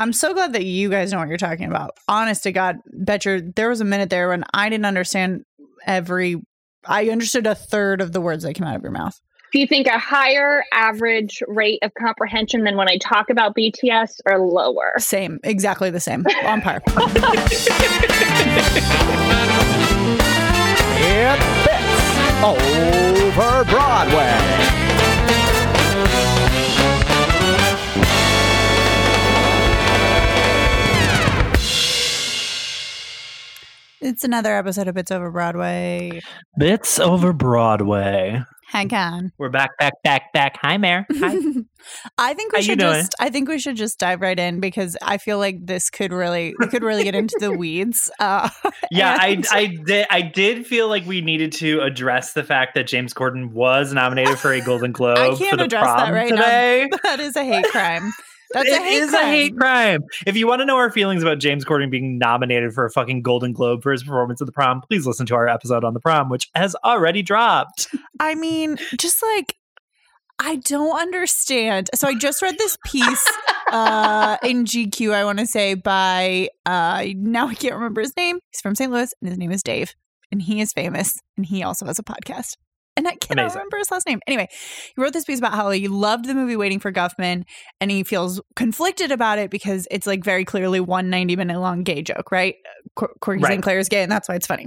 I'm so glad that you guys know what you're talking about. Honest to God, Betcher, there was a minute there when I didn't understand every. I understood a third of the words that came out of your mouth. Do you think a higher average rate of comprehension than when I talk about BTS or lower? Same, exactly the same. On par. It fits over Broadway. It's another episode of Bits Over Broadway. Bits over Broadway. Hang on. We're back, back, back, back. Hi, Mayor. Hi. I think we How should just I think we should just dive right in because I feel like this could really we could really get into the weeds. Uh Yeah, I, and- I did. I did feel like we needed to address the fact that James Corden was nominated for a Golden Globe I can't the address that prom right now. that is a hate crime. That's It a hate is crime. a hate crime. If you want to know our feelings about James Corden being nominated for a fucking Golden Globe for his performance of the prom, please listen to our episode on the prom, which has already dropped. I mean, just like I don't understand. So I just read this piece uh in GQ, I want to say by uh now I can't remember his name. He's from St. Louis and his name is Dave. And he is famous and he also has a podcast. And I cannot Amazing. remember his last name. Anyway, he wrote this piece about how he loved the movie Waiting for Guffman and he feels conflicted about it because it's like very clearly one 90 minute long gay joke, right? Cor- Corky Right. St. Clair is gay and that's why it's funny.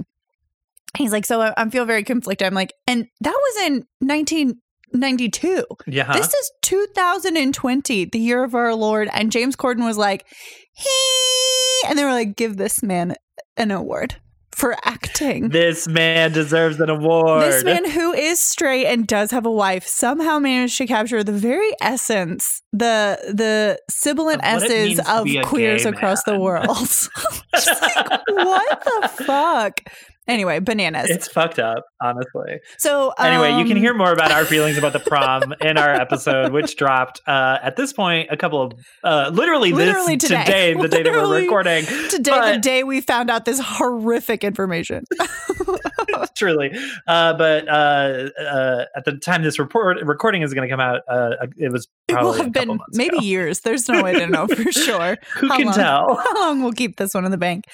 He's like, so I, I feel very conflicted. I'm like, and that was in 1992. Yeah. This is 2020, the year of our Lord. And James Corden was like, he, and they were like, give this man an award for acting. this man deserves an award. This man who is straight and does have a wife somehow managed to capture the very essence, the the sibilant S's of queers across the world. Just like, what the fuck? Anyway, bananas. It's fucked up, honestly. so Anyway, you can um, hear more about our feelings about the prom in our episode, which dropped uh, at this point a couple of uh, literally, Literally this today. the day that we're recording. today, the day we found out this horrific information. truly. Uh, but uh, uh, at the time this report recording is going to come out, uh, it was It probably will have couple been months maybe ago. years. There's no way to know for sure. Who how can long- tell? How long we'll keep this one in the bank?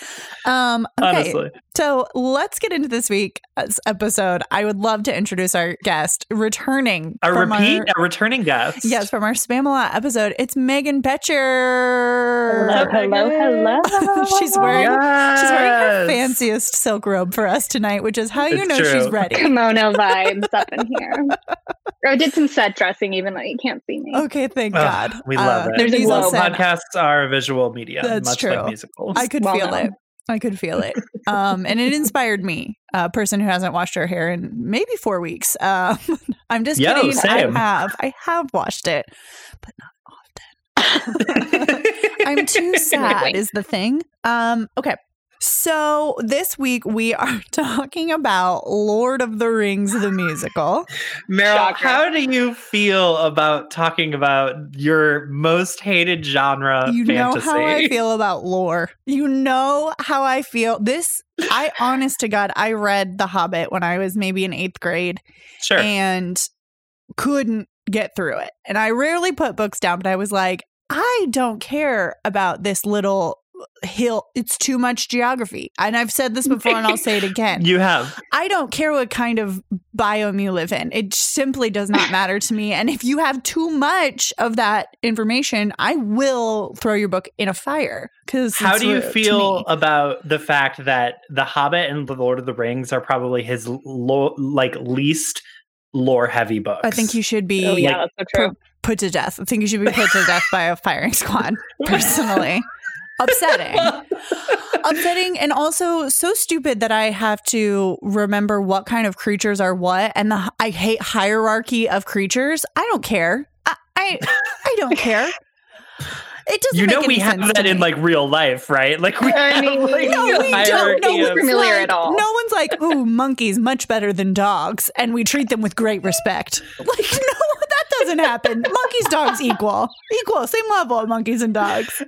Um, okay, Honestly, so let's get into this week's episode. I would love to introduce our guest, returning a from repeat, Our, a returning guest. yes, from our Spamalot episode. It's Megan Betcher. Hello, hello, hello. She's wearing she's wearing her fanciest silk robe for us tonight, which is how you It's know true. she's ready. kimono vibes up in here. I did some set dressing, even though you can't see me. Okay, thank Ugh, God. we love Uh, it. There's a glow. Podcasts are a visual medium, That's much true. like musicals. I could Well feel known. it. I could feel it. Um, and it inspired me, a person who hasn't washed her hair in maybe four weeks. Um, I'm just Yo, kidding. same. I have. I have washed it, but not often. I'm too sad, is the thing. Um, okay. So this week we are talking about Lord of the Rings, the musical. Meryl, Shocker. how do you feel about talking about your most hated genre you fantasy? know how I feel about lore. You know how I feel. This, I honest to God, I read The Hobbit when I was maybe in eighth grade Sure. and couldn't get through it. And I rarely put books down, but I was like, I don't care about this little hill. It's too much geography. And I've said this before and I'll say it again. you have. I don't care what kind of biome you live in. It simply does not matter to me. And if you have too much of that information, I will throw your book in a fire. Because How do you feel about the fact that The Hobbit and The Lord of the Rings are probably his lo- like least lore heavy books? I think you should be Oh, yeah, that's so true. put to death. I think you should be put to death by a firing squad. Personally, upsetting. upsetting and also so stupid that I have to remember what kind of creatures are what and the I hate hierarchy of creatures. I don't care. I I, I don't care. It doesn't You know make we have that in like real life, right? Like we I have mean, like no, we don't. hierarchy No of- one's familiar like, at all. No one's like, ooh, monkeys much better than dogs, and we treat them with great respect. Like, no, that doesn't happen. monkeys, dogs equal, equal, same level of monkeys and dogs.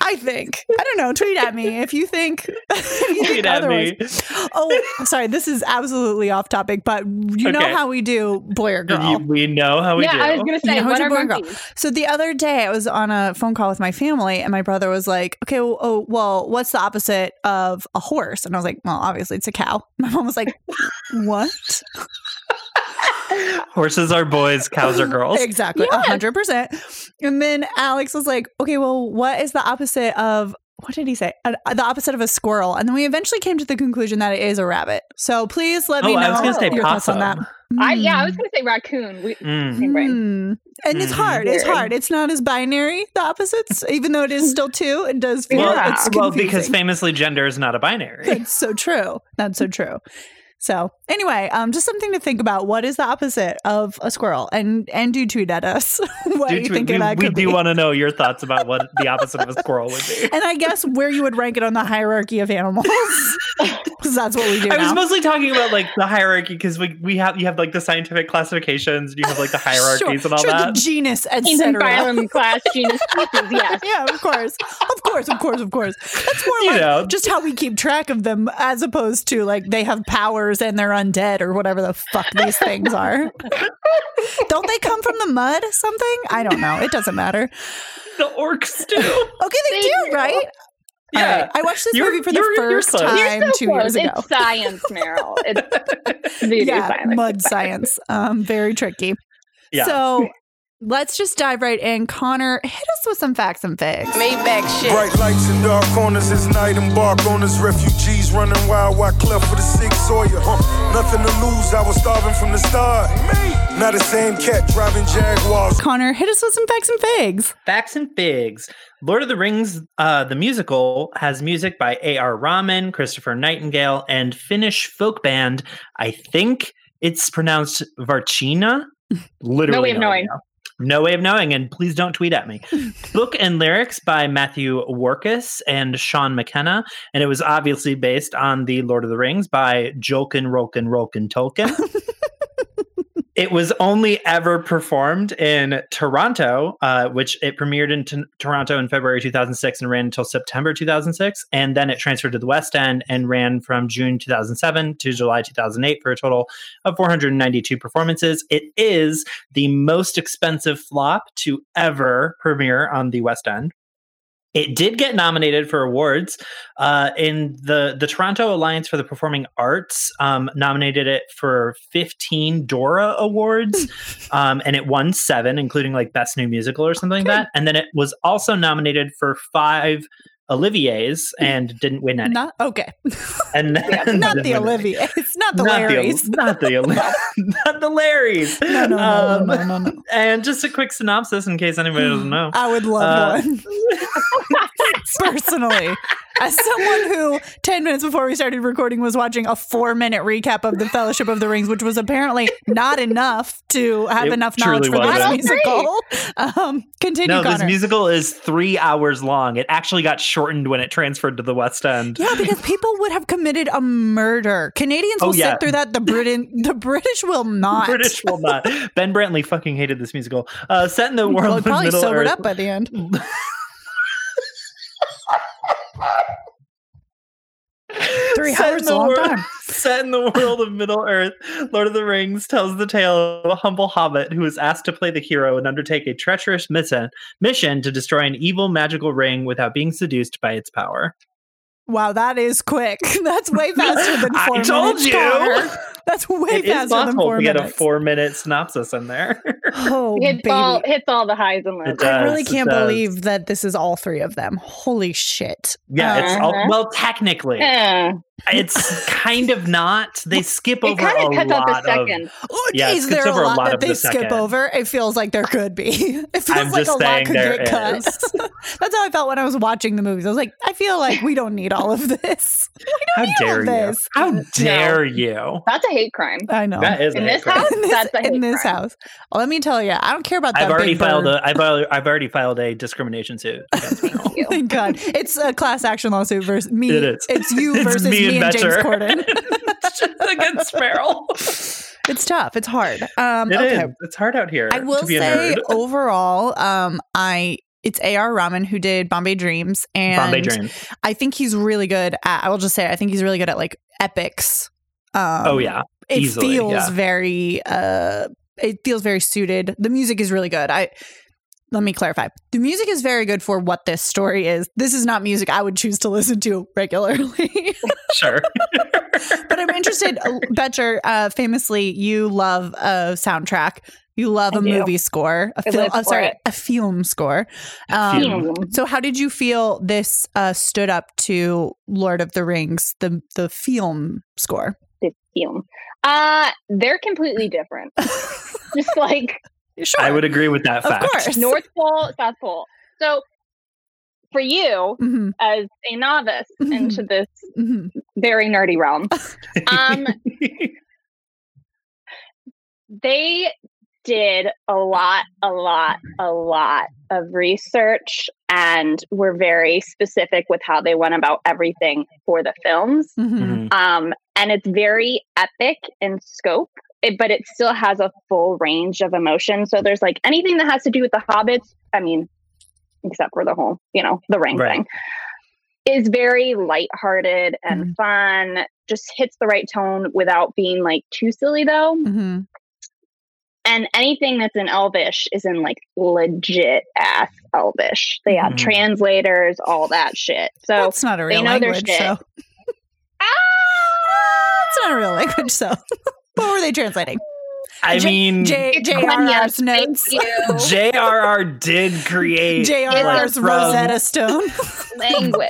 I think. I don't know. Tweet at me if you think, if you think Tweet at otherwise. me. Oh, sorry. This is absolutely off topic, but you know how we do boy or girl. You- we know how we yeah, do. Yeah, I was gonna say, Yeah, what are your boy girl? So the other day, I was on a phone call with my family, and my brother was like, "Okay, well, oh, well, what's the opposite of a horse?" And I was like, "Well, obviously, it's a cow." My mom was like, "What?" Horses are boys, cows are girls. Exactly, a hundred percent. And then Alex was like, "Okay, well, what is the opposite of?" What did he say? Uh, the opposite of a squirrel. And then we eventually came to the conclusion that it is a rabbit. So please let me Oh, know I was gonna say your thoughts on that. I yeah, I was Mm. gonna say raccoon. We, Mm. same brain. Hmm. And it's Mhm. hard. It's hard. It's not as binary, the opposites, even though it is still two. It does feel Well, Yeah. it's well, because famously, gender is not a binary. That's so true. That's so true. So anyway, um, just something to think about. What is the opposite of a squirrel? And and do tweet at us. what Do do you tweet- think we that we could do want to know your thoughts about what the opposite of a squirrel would be. and I guess where you would rank it on the hierarchy of animals, because that's what we do I was mostly talking about like the hierarchy because we, we have you have like the scientific classifications and you have like the hierarchies sure, and all sure, that. the genus, Kingdom, etc. phylum, class, genus, species. Yes. Yeah, of course, of course, of course, of course. That's more You like know. just how we keep track of them, as opposed to like they have powers and they're undead or whatever the fuck these things are. don't they come from the mud? Something I don't know. It doesn't matter. the orcs do. Okay, they, They do, do. right? All Yeah. right. I watched this You're- movie for the you're- you're 1st close. Time so two close. years ago. It's science, Meryl. It's yeah, science. mud science. Um, very tricky. Yeah. So let's just dive right in. Connor, hit us with some facts and figs. Maybach shit. Bright lights in dark corners, it's night embark on us. Refugees running wild, white cleft for the six Sawyer. Huh. Nothing to lose, I was starving from the start. Now the same cat driving Jaguars. Connor, hit us with some facts and figs. Facts and Figs. Lord of the Rings, uh, the musical, has music by A.R. Rahman, Christopher Nightingale, and Finnish folk band. I think it's pronounced Varchina. Literally, No way of knowing. idea. No way of knowing, and please don't tweet at me. Book and lyrics by Matthew Warchus and Shaun McKenna, and it was obviously based on the Lord of the Rings by Jolkin Rolkin Rolkin Tolkien. It was only ever performed in Toronto, uh, which it premiered in T- Toronto in February 2006 and ran until September 2006. And then it transferred to the West End and ran from June 2007 to July 2008 for a total of 492 performances. It is the most expensive flop to ever premiere on the West End. It did get nominated for awards. Uh, in the the Toronto Alliance for the Performing Arts um, nominated it for 15 Dora awards, um, and it won seven, including like Best New Musical or something like that. And then it was also nominated for five Olivier's and didn't win any. Not okay. and not didn't the. Olivier. It's not the Not Larrys. the, not the not the Larrys. No, no, Um, no, no, no, no. And just a quick synopsis in case anybody doesn't know. I would love Uh, one. Personally, as someone who 10 minutes before we started recording was watching a four minute recap of the Fellowship of the Rings, which was apparently not enough to have It enough knowledge truly for this wasn't. musical. Um, continue, No, this musical is three hours long. It actually got shortened when it transferred to the West End. yeah, because people would have committed a murder. Canadians Oh, will yeah. sit through that. The Britain, the British will not. British will not. Ben Brantley fucking hated this musical. Uh, set in the world Well, of probably Middle sobered Earth. up by the end. Three Set hours in is a the long wor- time. Set in the world of Middle Earth, Lord of the Rings tells the tale of a humble hobbit who is asked to play the hero and undertake a treacherous mission, mission to destroy an evil magical ring without being seduced by its power. Wow, that is quick. That's way faster than I four told minutes. you. Connor. That's way It is faster than possible four to get a four-minute synopsis in there. oh, hits baby. all hits all the highs and lows. It I really can't does. believe that this is all three of them. Holy shit. yeah, it's all, Uh-huh. well, technically, Eh, it's kind of not. They skip it over kind a of cuts out lot the of. second. Oh, Yeah, it is skips there over a a lot, lot that they the skip second. over? It feels like there could be. It feels I'm like just a lot could there get cut. That's how I felt when I was watching the movies. I was like, I feel like we don't need all of this. How dare you? this. How dare you? That's a hate crime. I know. That is In a this hate crime. house? in this, That's a in this crime. house. Well, let me tell you, I don't care about that. I've already big filed bird. a. I've already, I've already filed a discrimination suit. Thank God. It's a class action lawsuit versus me. It is. It's you versus me me, and and, James. Corden. against Meryl. it's tough. It's hard. Um, It is. okay. It's hard out here. I will to be a say overall, um, I it's A.R. Rahman who did Bombay Dreams, and Bombay Dreams. I think he's really good at. I will just say, I think he's really good at like epics. Um, oh yeah, it easily, feels yeah. very. uh It feels very suited. The music is really good. I let me clarify. The music is very good for what this story is. This is not music I would choose to listen to regularly. sure. but I'm interested, uh, Betcher. Uh, famously, you love a soundtrack. You love I a do. movie score, a I film. live Uh, sorry, it. a film score. Um, Film. so, how did you feel this uh, stood up to Lord of the Rings, the the film score? The film. Uh, they're completely different. Just like Sure, I would agree with that of fact. course. North Pole, South Pole. So for you, Mhm, as a novice Mhm. into this mhm. very nerdy realm, um, they did a lot, a lot, a lot of research and were very specific with how they went about everything for the films. Mhm. Mhm. Um, and it's very epic in scope, it, but it still has a full range of emotion. So there's like anything that has to do with the hobbits. I mean, except for the whole, you know, the ring Right. thing, is very lighthearted and fun. Just hits the right tone without being like too silly though. Mhm. And anything that's in Elvish is in like legit ass Elvish. They have Mhm. translators, all that shit. So That's not a they real their language, shit. so it's not a real language. So, what were they translating? I J- mean, J- It's JRR's Quenya, thank notes. J.R.R. did create JRR's from- Rosetta Stone. language.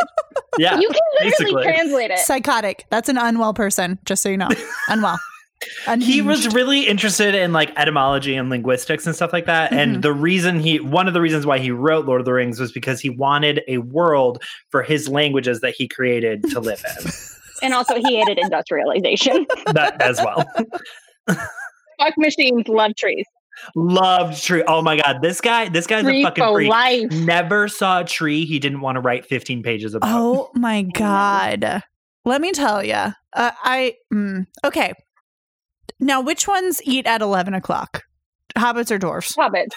Yeah, you can literally basically. translate it. Psychotic. That's an unwell person, just so you know. Unwell. he was really interested in like etymology and linguistics and stuff like that. Mhm. And the reason he, one of the reasons why he wrote Lord of the Rings was because he wanted a world for his languages that he created to live in. And also, he hated industrialization. that as well. Fuck machines, love trees. Loved tree. Oh my god, this guy, this guy's Tree a fucking for freak. life. Never saw a tree he didn't want to write 15 pages about. Oh my God. Let me tell you. Uh, I, mm, okay. Now, which ones eat at 11 o'clock? Hobbits or dwarfs? Hobbits.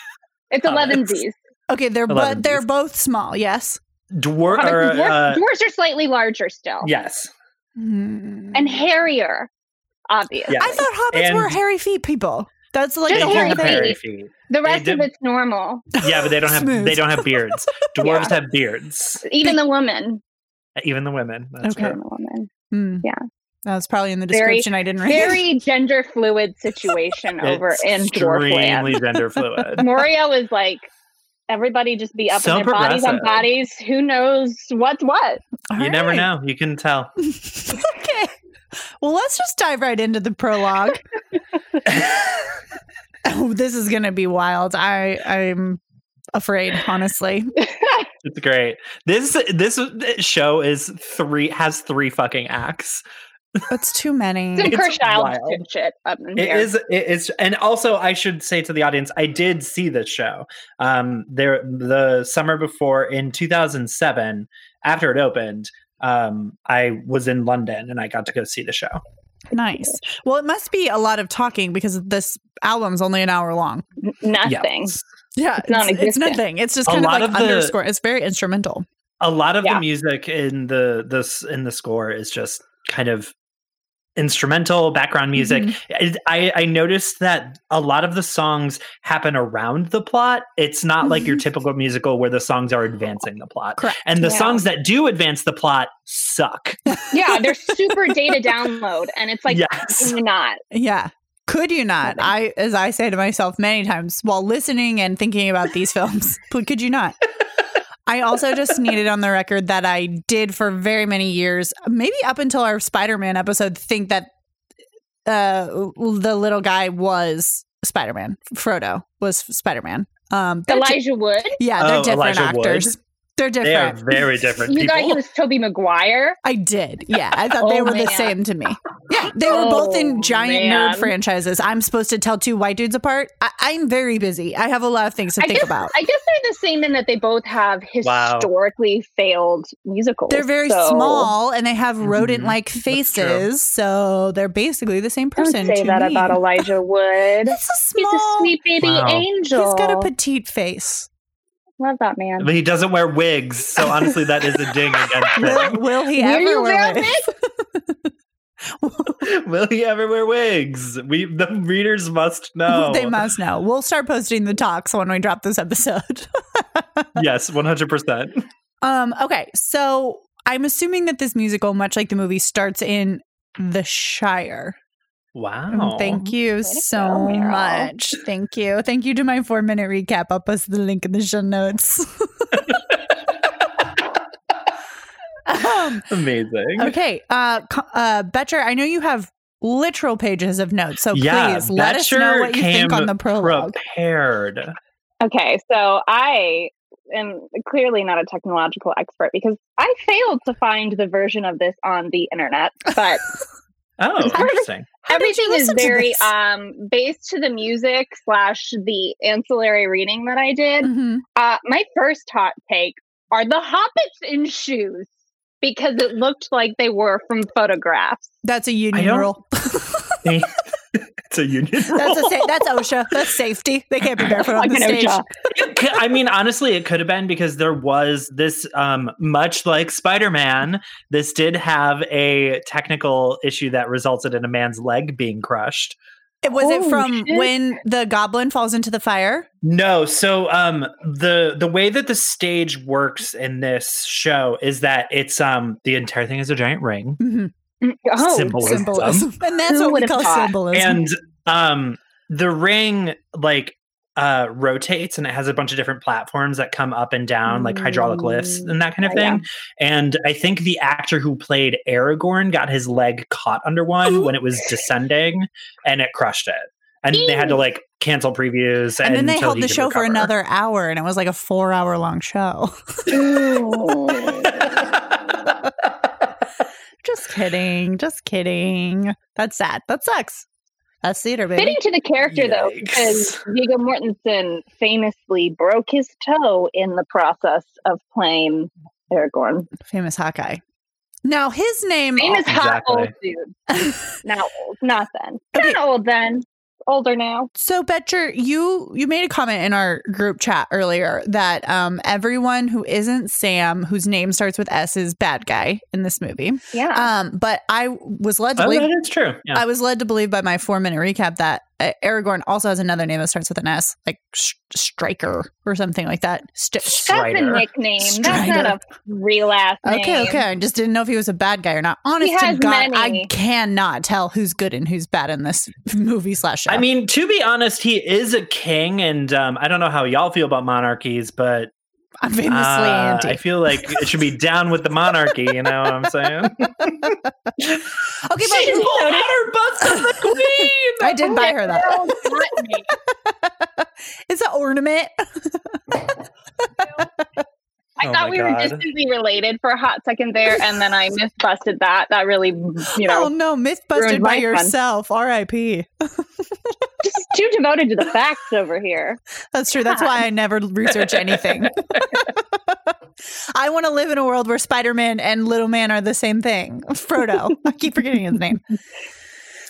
It's Hobbits. 11 Z's. Okay, they're but 11 they're both small, yes. Dwar- Hobbits or, and uh, dwarfs are slightly larger still. yes. Hmm. And hairier, obviously. Yeah. I thought hobbits were hairy feet people. That's like the whole hairy thing. hairy feet. feet. The rest of it's normal. Yeah, but they don't have they don't have beards. Dwarves Yeah. have beards. Even the woman. Even the women. That's Okay. Even the woman. Hmm. Yeah. That was probably in the Very- description I didn't read. Very gender fluid situation over It's in extremely Dwarfland. gender fluid. Moria was like, everybody just be up So in their bodies on bodies. Who knows what's what? All you never know. You can tell. okay. Well, let's just dive right into the prologue. oh, this is going to be wild. I I'm afraid, honestly. It's great. This this show is three has three fucking acts. That's too many. Some It's Kurt Childs wild. shit up in It here. is. It is. And also, I should say to the audience, I did see this show. Um, there the summer before in 2007, after it opened. Um, I was in London and I got to go see the show. Nice. Well, it must be a lot of talking because this album's only an hour long. Nothing. Yes. Yeah, it's, it's non-existent. nothing. It's just A kind of like of the- underscore. It's very instrumental. a lot of Yeah. the music in the this in the score is just kind of instrumental background music Mhm. I, I noticed that a lot of the songs happen around the plot it's not like your Mhm. typical musical where the songs are advancing the plot Correct. and the Yeah. songs that do advance the plot suck yeah, they're super data download, and it's like, yes not? Yeah. Could you not? I, as I say to myself many times while listening and thinking about these films, could you not? I also just needed on the record that I did for very many years, maybe up until our Spider-Man episode, think that uh, the little guy was Spider-Man. Frodo was Spider-Man. Um, they're di- Elijah Wood. yeah, they're Oh, different Elijah Wood. Actors. They're different. they are very different You people thought he was Tobey Maguire. I did. Yeah, I thought they Oh, were the same to me. Yeah, they were both in Oh, giant man. nerd franchises. I'm supposed to tell two white dudes apart. I- I'm very busy. I have a lot of things to I think guess, about. I guess they're the same in that they both have Wow. historically failed musicals. They're very so- small and they have Mhm. rodent-like true. faces, so they're basically the same Don't person. say to that me. about Elijah Wood. It's a He's small. a sweet baby Wow. angel. He's got a petite face. Love that man. But he doesn't wear wigs, so honestly, that is a ding against Will, him. will he Will ever wear wear wigs? Will he ever wear wigs? We the readers must know. They must know. We'll start posting the talks when we drop this episode. Yes, one hundred percent. um, okay, so I'm assuming that this musical, much like the movie, starts in the Shire. Wow. Um, Thank you to so go, much. Thank you. Thank you to my four minute recap. I'll post the link in the show notes. um, Amazing. okay, uh, uh, Betcher, I know you have literal pages of notes, so yeah, please let us know what you think on the prologue. Prepared. Okay, so I am clearly not a technological expert because I failed to find the version of this on the internet, but Oh, interesting. How everything is very um based to the music slash the ancillary reading that I did. Mhm. Uh my first hot take are the hobbits in shoes because it looked like they were from photographs. That's a union don't- rule. it's a union rule. That's a sa- that's OSHA. That's safety. They can't be barefoot on the stage. OSHA. I mean, honestly, it could have been because there was this, um, much like Spider Man, this did have a technical issue that resulted in a man's leg being crushed. It, Was it Oh, from shit. when the goblin falls into the fire? No, so um the the way that the stage works in this show is that it's um the entire thing is a giant ring. Mhm. Oh, Symbolism. Symbolism. And that's Who what we call thought? symbolism. And um the ring like uh rotates and it has a bunch of different platforms that come up and down like hydraulic lifts and that kind of Mm. Yeah, thing. And I think the actor who played Aragorn got his leg caught under one when it was descending and it crushed it. And they had to like cancel previews and then they held the could show for another hour and it was like a four hour long show. just kidding. Just kidding. That's sad. That sucks. That's theater, baby. Fitting to the character though, because Viggo Mortensen famously broke his toe in the process of playing Aragorn. Famous Hawkeye. Now his name Famous oh, hot Exactly. old dude. Not old, not then. Not old then. Older now. So Betcher, you you made a comment in our group chat earlier that um everyone who isn't Sam, whose name starts with S, is bad guy in this movie. Yeah. Um, but I was led to Oh, believe that is true. Yeah. I was led to believe by my four minute recap that Aragorn also has another name that starts with an S, like Sh- Striker or something like that. St- That's a Strider. nickname. That's not a real last name. okay, okay. I just didn't know if he was a bad guy or not. Honest to has God, many. I cannot tell who's good and who's bad in this movie slash show. I mean, to be honest, he is a king, and um, I don't know how y'all feel about monarchies, but I'm famously uh, anti. I feel like it should be down with the monarchy. You know what I'm saying? okay, but she who- pulled out her bust of the queen. I did buy her that. Got me. It's an ornament. I Oh thought my we were distantly related for a hot second there, and then I misbusted that. That really, you know, oh no, myth busted by my fun. yourself. R.I.P. just too devoted to the facts over here. That's true. That's why I never research anything. I want to live in a world where Spider-Man and Little Man are the same thing. Frodo. I keep forgetting his name.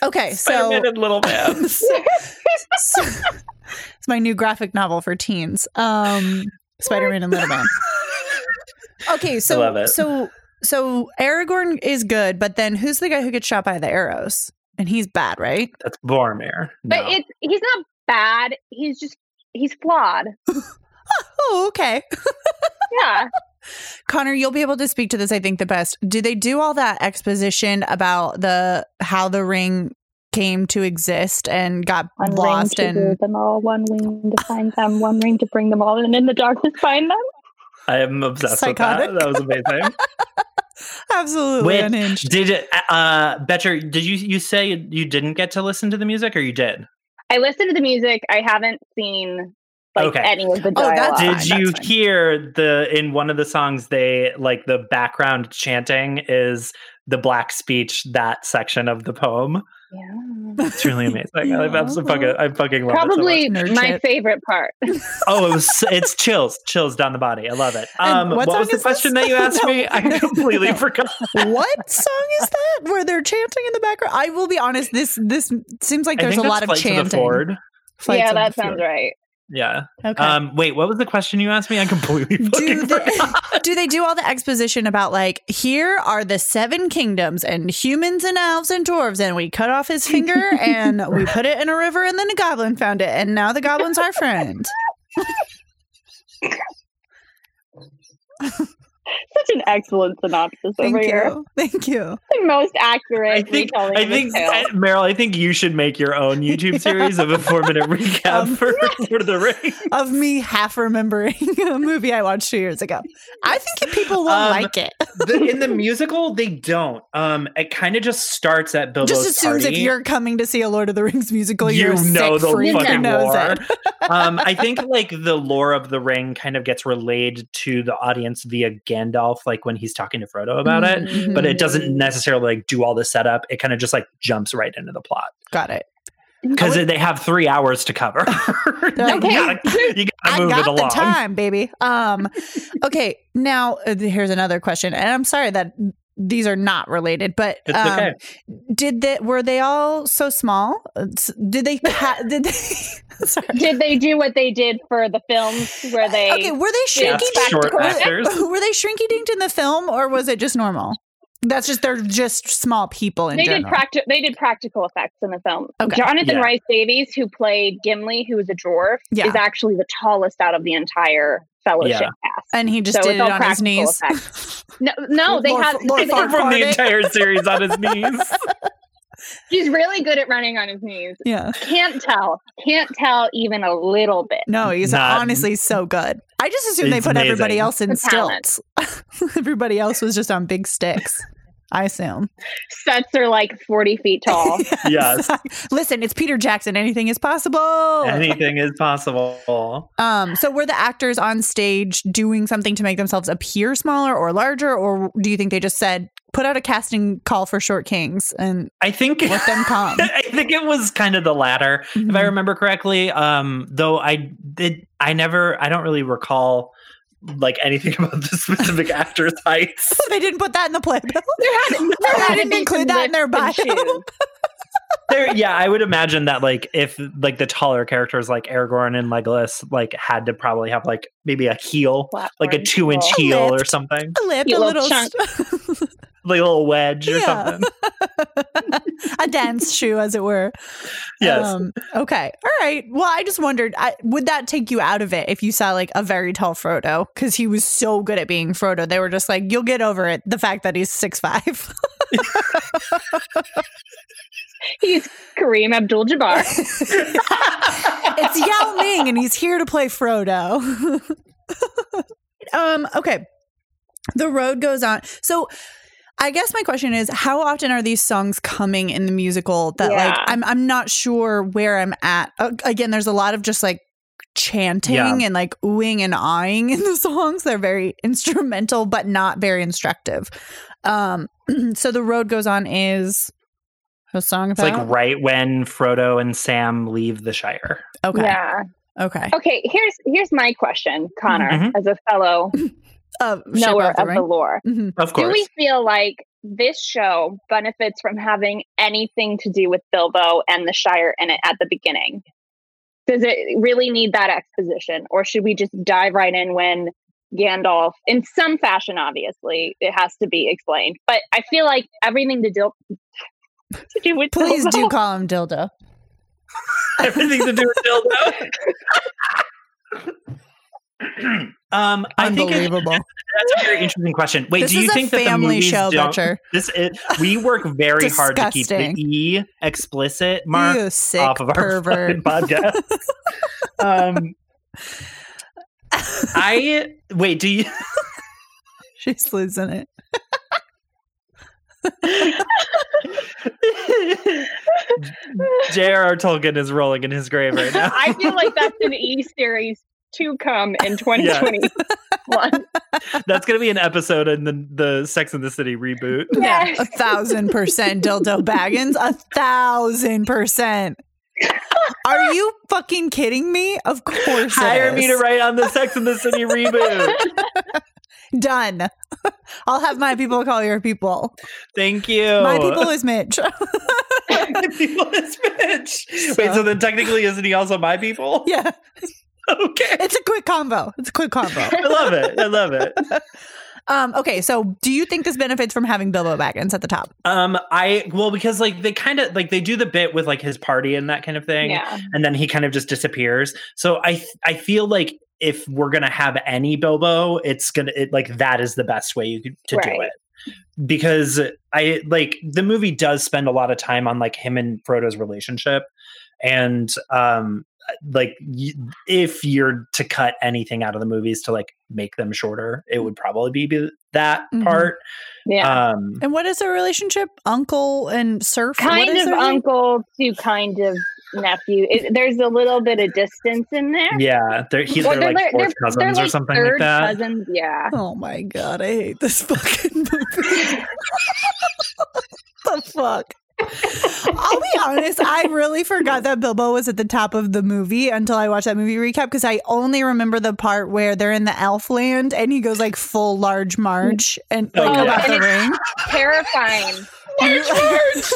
Okay, so Spider-Man and Little Man. so- it's my new graphic novel for teens. Um, Spider-Man and Little Man. Okay, so love it. so so Aragorn is good, but then who's the guy who gets shot by the arrows? And he's bad, right? That's Boromir. But it's he's not bad. He's just he's flawed. Oh, okay. Yeah. Connor, you'll be able to speak to this, I think, the best. Do they do all that exposition about the how the ring came to exist and got One lost ring to and them all, one wing to find them, one ring to bring them all, and in the darkness find them. I am obsessed Psychotic. with that. That was amazing. absolutely Wait, unhinged? did it, uh, Betcher? Did you you say you didn't get to listen to the music, or you did? I listened to the music. I haven't seen like Okay. any of the Oh, dialogue. fine, Did that's you hear the in one of the songs they like the background chanting is the black speech that section of the poem? Yeah. It's really amazing. I, I'm so fucking I fucking love Probably it Nerd my shit. favorite part. Oh, it was it's chills, chills down the body. I love it. Um, what what, song was the is question this? that you asked No. me? I completely forgot. what song is that where they're chanting in the background? I will be honest, this this seems like there's a lot of Flight the chanting. Ford. Yeah, that sounds Fjord. right. Yeah. Okay. Um. Wait. What was the question you asked me? I completely do fucking they, forgot. do they do all the exposition about like here are the seven kingdoms and humans and elves and dwarves and we cut off his finger and we put it in a river and then a goblin found it and now the goblin's our friend. Such an excellent synopsis Thank over here. Thank you. The most accurate I think. I think. tale. I- Meryl. I think you should make your own YouTube series of a four-minute recap Um, for Lord of the Rings. Of me half remembering a movie I watched two years ago. I think people will Um, like it. The, in the musical, they don't. Um. It kind of just starts at Bilbo's Just assumes party. if you're coming to see a Lord of the Rings musical, You you're a know sick the freak fucking lore. it. um, I think like the lore of the ring kind of gets relayed to the audience via Gandalf, like when he's talking to Frodo about it. Mhm. But it doesn't necessarily like do all the setup. It kind of just like jumps right into the plot Got it. Because they have three hours to cover. They're like, you gotta, you gotta I move got it the time, baby. Um, okay, now uh, here's another question, and I'm sorry that these are not related, but It's um, okay. did they were they all so small? Uh, Did they? Ha- did they? sorry. Did they do what they did for the films where they Okay, were they Yeah, shrinky short dinked? actors. Were they shrinky dinked in the film, or was it just normal? That's just they're just small people in they did general. practi- they did practical effects in the film. Okay. Jonathan Yeah. Rhys-Davies, who played Gimli, who was a dwarf, Yeah. is actually the tallest out of the entire fellowship Yeah. cast. and he just So did it all on his practical knees. effects. No, no, they Lord- had. Lord they- Farquaad. From the entire series on his knees. he's really good at running on his knees. yeah. Can't tell. Can't tell even a little bit. No, he's Not- honestly so good. I just assume they It's put everybody else in stilts. everybody else was just on big sticks. I assume. Sets are like forty feet tall. Yes. Listen, it's Peter Jackson. Anything is possible. Anything is possible. Um, so were the actors on stage doing something to make themselves appear smaller or larger, or do you think they just said put out a casting call for short kings and I think let them come? I think it was kind of the latter, if I Mhm. remember correctly. Um, though I did, I never, I don't really recall like anything about the specific actor's heights. they didn't put that in the playbill. There had, there They had to didn't include that in their lifts bio. Shoes. There, yeah, I would imagine that like if like the taller characters like Aragorn and Legolas like had to probably have like maybe a heel, like a two inch Cool. heel or something, A lip, Cute a little little, chunk. like a little wedge or Yeah. something. a dance shoe, as it were. Yes. Um, okay. All right. Well, I just wondered, I, would that take you out of it if you saw like a very tall Frodo? Because he was so good at being Frodo. They were just like, you'll get over it. The fact that he's six five. He's Kareem Abdul-Jabbar. it's Yao Ming, and he's here to play Frodo. um. Okay. The road goes on. So. I guess my question is how often are these songs coming in the musical that like I'm I'm not sure where I'm at. Uh, again, there's a lot of just like chanting Yeah. and like oohing and eyeing in the songs. They're very instrumental but not very instructive. Um so the road goes on is a song It's like right when Frodo and Sam leave the Shire. okay. Yeah. Okay. Okay. Here's here's my question, Connor, Mhm. as a fellow Uh, knower of the of the Ring. lore. Mhm. Of Do we feel like this show benefits from having anything to do with Bilbo and the Shire in it at the beginning? Does it really need that exposition, or should we just dive right in when Gandalf, in some fashion, obviously, it has to be explained? But I feel like everything to do to do with Please Bilbo- do call him dildo. Everything to do with dildo. um, I think it- Unbelievable. that's a very interesting question. Wait, this do you is think a that the family movies show, don't? Betcher. This is, we work very hard to keep the e explicit mark off of our pervert. fucking podcast. um, I wait. Do you? She's losing it. J.R.R. Tolkien is rolling in his grave right now. I feel like that's an E series to come in 2021. That's going to be an episode in the the Sex and the City reboot. Yeah, Yes. a thousand percent dildo baggins. A thousand percent. Are you fucking kidding me? Of course. Hire me to write on the Sex and the City reboot. Done. I'll have my people call your people. Thank you. My people is Mitch. My people is Mitch. Wait, so then technically isn't he also my people? yeah. okay. It's a quick combo. It's a quick combo. I love it. I love it. Um, okay, so do you think this benefits from having Bilbo Baggins at the top? Um, I well because like they kind of like they do the bit with like his party and that kind of thing, Yeah. and then he kind of just disappears. So I I feel like if we're gonna have any Bilbo, it's gonna it, like that is the best way you could, to do it because I like the movie does spend a lot of time on like him and Frodo's relationship, and um like y- if you're to cut anything out of the movies to like make them shorter, it would probably be be that Mhm. part. Yeah. Um, And what is their relationship? Uncle and Surf? What kind is of their name? uncle to kind of nephew. It, there's a little bit of distance in there. Yeah, they're, he, Or they're, like fourth cousins they're or like something like third that. Cousins, yeah. Oh my god, I hate this fucking movie. the fuck? I'll be honest, I really forgot that Bilbo was at the top of the movie until I watched that movie recap because I only remember the part where they're in the elf land and he goes like full large Marge and Oh, like yeah. about the And ring. Terrifying.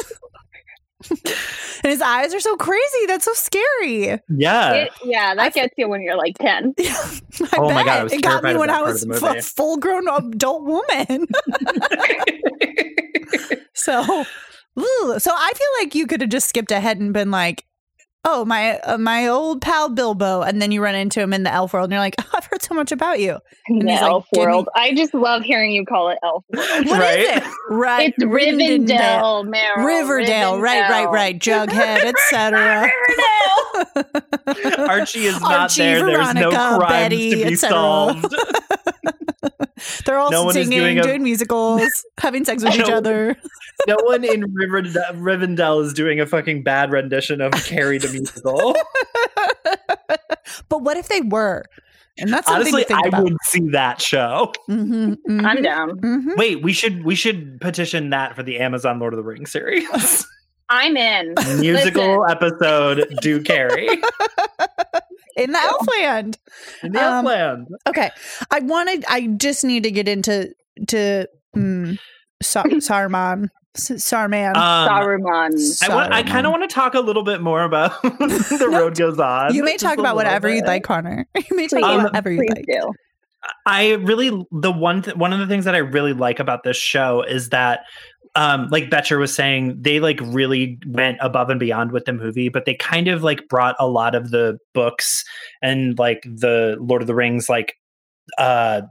And his eyes are so crazy. That's so scary. Yeah, It, yeah, that gets you when you're like 10. I Oh my. God, I it got me when I was a full grown adult woman. So, ooh, so I feel like you could have just skipped ahead and been like, "Oh, my uh, my old pal Bilbo," and then you run into him in the elf world, and you're like, oh, "I've heard so much about you." In And the he's like, elf me- world. I just love hearing you call it elf world. What is Right? it? Right, It's Rivendell, Meryl. Riverdale, right, right, right, Jughead, etc. Riverdale. Archie is not Archie, there. There's no Veronica, crimes Betty, to be et solved. They're all No singing, doing doing, a- musicals, having sex with each No. other. no one in Riverdale, Rivendell is doing a fucking bad rendition of Carrie the musical. but what if they were? And that's something Honestly, to think I about. would see that show. Mhm, mhm, I'm down. mhm. Wait, we should we should petition that for the Amazon Lord of the Rings series. I'm in. Musical episode do Carrie in the Elfland. in the Um, Elfland. Okay, I wanted. I just need to get into to mm, Sar- Sarman, Sarman. Um, Saruman. I, want, I kind of want to talk a little bit more about the road goes on. you may talk about little whatever you'd like, Connor. You may talk Please, about whatever you'd like. do. I really the one th- one of the things that I really like about this show is that um like Betcher was saying they like really went above and beyond with the movie but they kind of like brought a lot of the books and like the Lord of the Rings like uh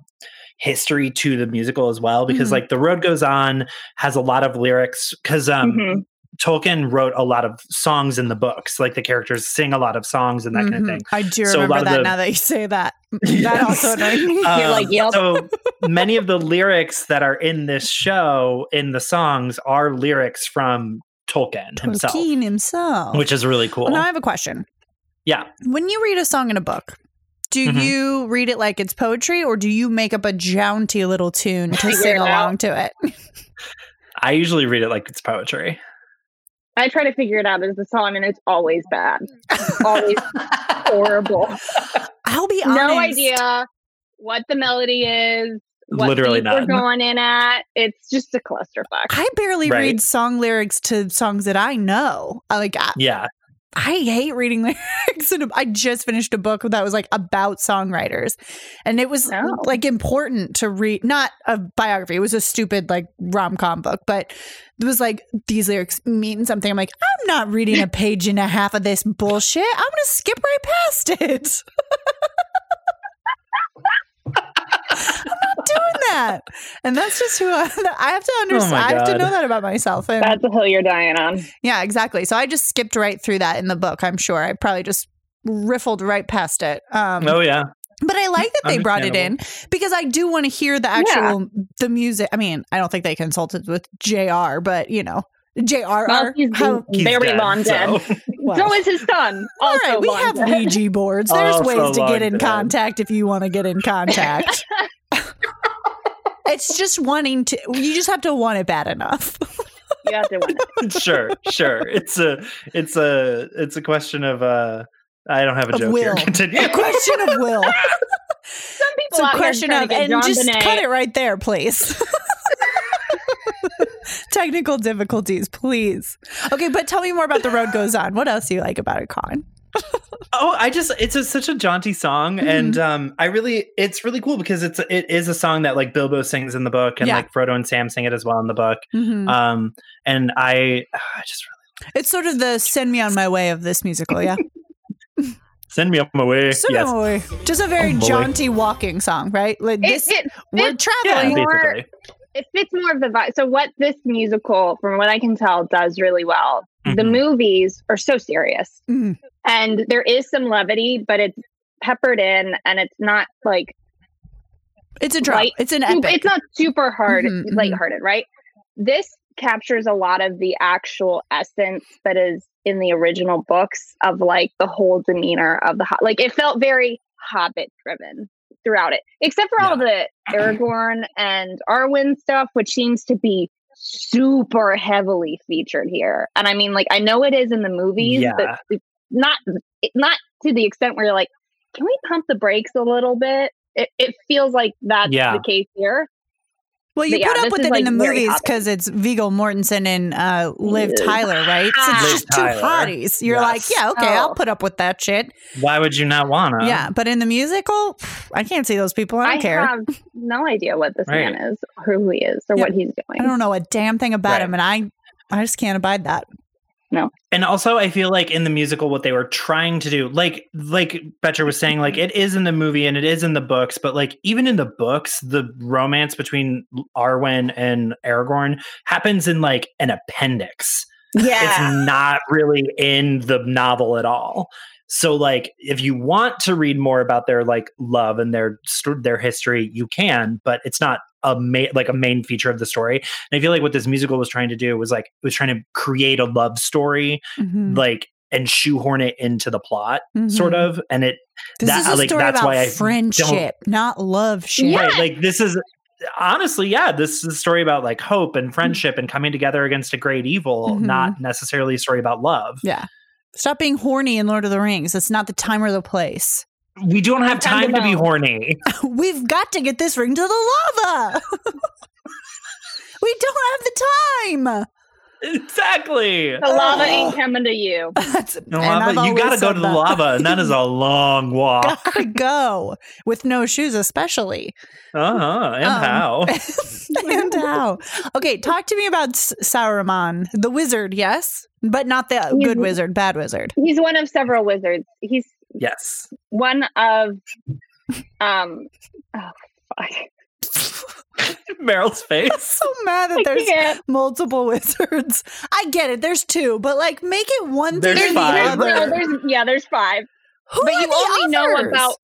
history to the musical as well because Mhm. like the road goes on has a lot of lyrics cuz um Mhm. Tolkien wrote a lot of songs in the books like the characters sing a lot of songs and that kind of Mhm. thing I do So remember that the- now that you say that. That also annoyed me. You're like, yep. So many of the lyrics that are in this show in the songs are lyrics from Tolkien himself, Tolkien himself. which is really cool. Well, now I have a question. yeah. When you read a song in a book, do Mhm. you read it like it's poetry, or do you make up a jaunty little tune to sing along to it? I usually read it like it's poetry. I try to figure it out as a song, and it's always bad. always horrible. I'll be honest. No idea what the melody is. What Literally beat we're going in at. It's just a clusterfuck. I barely Right. read song lyrics to songs that I know. I like I, Yeah. I hate reading lyrics. And I just finished a book that was like about songwriters, and it was Oh. like important to read. Not a biography; it was a stupid like rom com book, but it was like these lyrics mean something. I'm like, I'm not reading a page and a half of this bullshit. I'm gonna skip right past it. I'm not doing that, and that's just who I, I have to understand. my I have to know that about myself. And That's a hill you're dying on. yeah, exactly. So I just skipped right through that in the book. I'm sure I probably just riffled right past it. Um, Oh yeah. but I like that they brought it in because I do want to hear the actual the music. I mean, I don't think they consulted with Jr. But you know, Jr. Well, he's how, He's very dead, long dead. so- well, So is his son. All right, we have dead. Ouija boards. There's Also ways to get in dead. contact if you want to get in contact. it's just wanting to. You just have to want it bad enough. You have to win it. sure, sure. It's a it's a it's a question of uh I don't have a Of joke here. will. Continue. a question of will. Some people It's a question of, and John just Bonet. cut it right there, please. Technical difficulties, please. Okay, but tell me more about The Road Goes On. What else do you like about it, Con? Oh, I just it's a, such a jaunty song, Mhm. and um, I really it's really cool because it's it is a song that like Bilbo sings in the book, and Yeah. like Frodo and Sam sing it as well in the book. Mhm. Um, and I, I just really it's sort of the "Send Me on My Way" of this musical. Yeah, send me up my way. Send Me on My Way. Just a very Oh, jaunty walking song, right? Like It, this, it, we're fits yeah, traveling. more- basically. it fits more of the vibe. So what this musical, from what I can tell, does really well. The Mhm. movies are so serious, Mhm. And there is some levity, but it's peppered in, and it's not like It's a drop. It's an epic. it's not super hard, Mhm, mhm. lighthearted, right? This captures a lot of the actual essence that is in the original books of like the whole demeanor of the ho- like it felt very hobbit driven throughout it except for all the aragorn and arwen stuff which seems to be super heavily featured here and i mean like i know it is in the movies Yeah. but not not to the extent where you're like can we pump the brakes a little bit it, it feels like that's Yeah. the case here well, you but yeah, put up with is, it in the movies because it's Viggo Mortensen and uh, Liv Tyler, right? So it's Liv just two hotties. You're like, yeah, okay, I'll Oh. put up with that shit. Why would you not wanna? Yeah, but in the musical, I can't see those people. I don't care. have no idea what this Right. man is, or who he is, or Yeah. what he's doing. I don't know a damn thing about Right. him, and I, I just can't abide that. And also, I feel like in the musical, what they were trying to do, like like Betcher was saying, like mm-hmm. it is in the movie and it is in the books, but like even in the books, the romance between Arwen and Aragorn happens in like an appendix. Yeah, It's not really in the novel at all. So, like, if you want to read more about their like love and their their history, you can, but it's not a ma- like a main feature of the story. And I feel like what this musical was trying to do was like it was trying to create a love story Mhm, like and shoehorn it into the plot mhm. sort of and it This that- is a like, story that's about why I friendship, not love shit. Yeah. right like this is honestly yeah this is a story about like hope and friendship and coming together against a great evil not necessarily a story about love Yeah. Stop being horny in Lord of the Rings. It's not the time or the place. We don't have Time to time to be horny We've got to get this ring to the lava. we don't have the time. exactly the lava Oh. ain't coming to you. That's, The lava- you gotta go to the that. lava and that is a long walk gotta go with no shoes, especially. uh-huh and Um, how and how? Okay, talk to me about S- Sauron, the wizard. Yes, but not the He's- good wizard, bad wizard. He's one of several wizards. He's yes one of um. Oh fuck! meryl's face I'm So mad that there's multiple wizards. I get it. There's two, but like make it one There's thing five. the There's, other. no, there's yeah, there's five, Who but are you the only know about.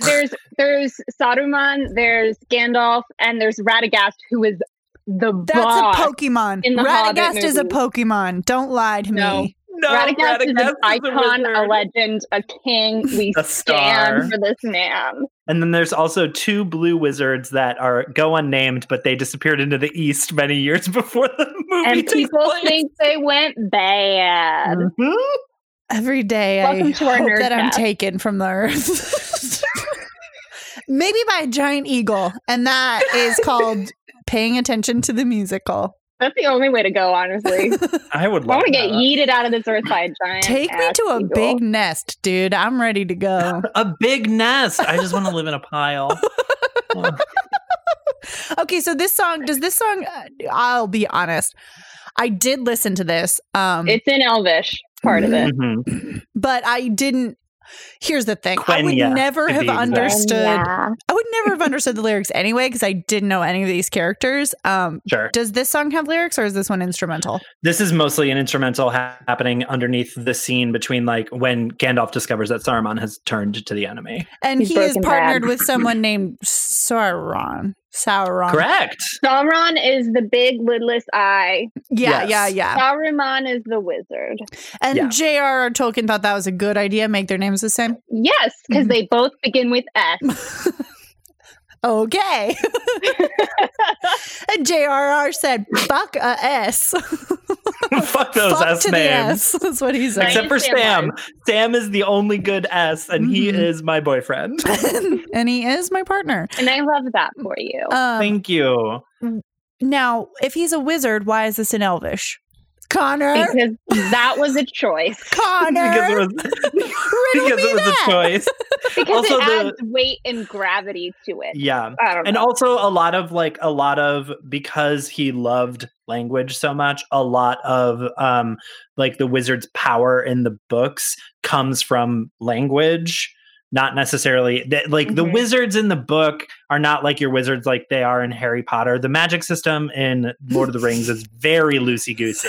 There's there's Saruman, there's Gandalf, and there's Radagast, who is the That's boss. a Pokemon. in the Hobbit Radagast is a. Pokemon. Don't lie to No. me. No Radagast, is Radagast an icon, a wizard. legend, a king. We A stand for this man. And then there's also two blue wizards that are go unnamed, but they disappeared into the east many years before the movie. And people place. think they went bad. Mhm. Every day Welcome I to our hope nerd that I'm cast. taken from the earth. Maybe by a giant eagle, and that is called paying attention to the musical. That's the only way to go, honestly. I would I want to get yeeted out of this earth by a giant. Take me ass to a eagle. big nest, dude. I'm ready to go. a big nest. I just want to live in a pile. Okay, so this song, does this song, uh, I'll be honest, I did listen to this, um, It's in Elvish, part of it. Mhm. but I didn't. Here's the thing I would never have understood. Yeah. I would never have understood the lyrics anyway because I didn't know any of these characters. Um, Sure. does this song have lyrics or is this one instrumental? This is mostly an instrumental ha- happening underneath the scene between like when Gandalf discovers that Saruman has turned to the enemy. And He's he is partnered Bad. with someone named Sauron. Sauron. Correct. Sauron is the big lidless eye. Yeah, Yes. yeah, yeah. Saruman is the wizard. And Yeah. J.R.R. Tolkien thought that was a good idea. Make their names the same. Yes, because Mhm. they both begin with S. Okay. and J.R.R. said, "Fuck a S." Fuck those Fuck S to the names. S. That's what he said. Except for Sam Sam. Sam is the only good S, and he Mhm. is my boyfriend. and he is my partner. and I love that for you. Um, Thank you. now, if he's a wizard, why is this in Elvish? Connor. because that was a choice. Connor. because it was because it was that. a choice. Because Also it the- adds weight and gravity to it. Yeah. I don't know. And also a lot of like a lot of because he loved language so much, a lot of um like the wizard's power in the books comes from language. Not necessarily that like the Mhm. wizards in the book are not like your wizards like they are in Harry Potter. The magic system in Lord of the Rings is very loosey goosey.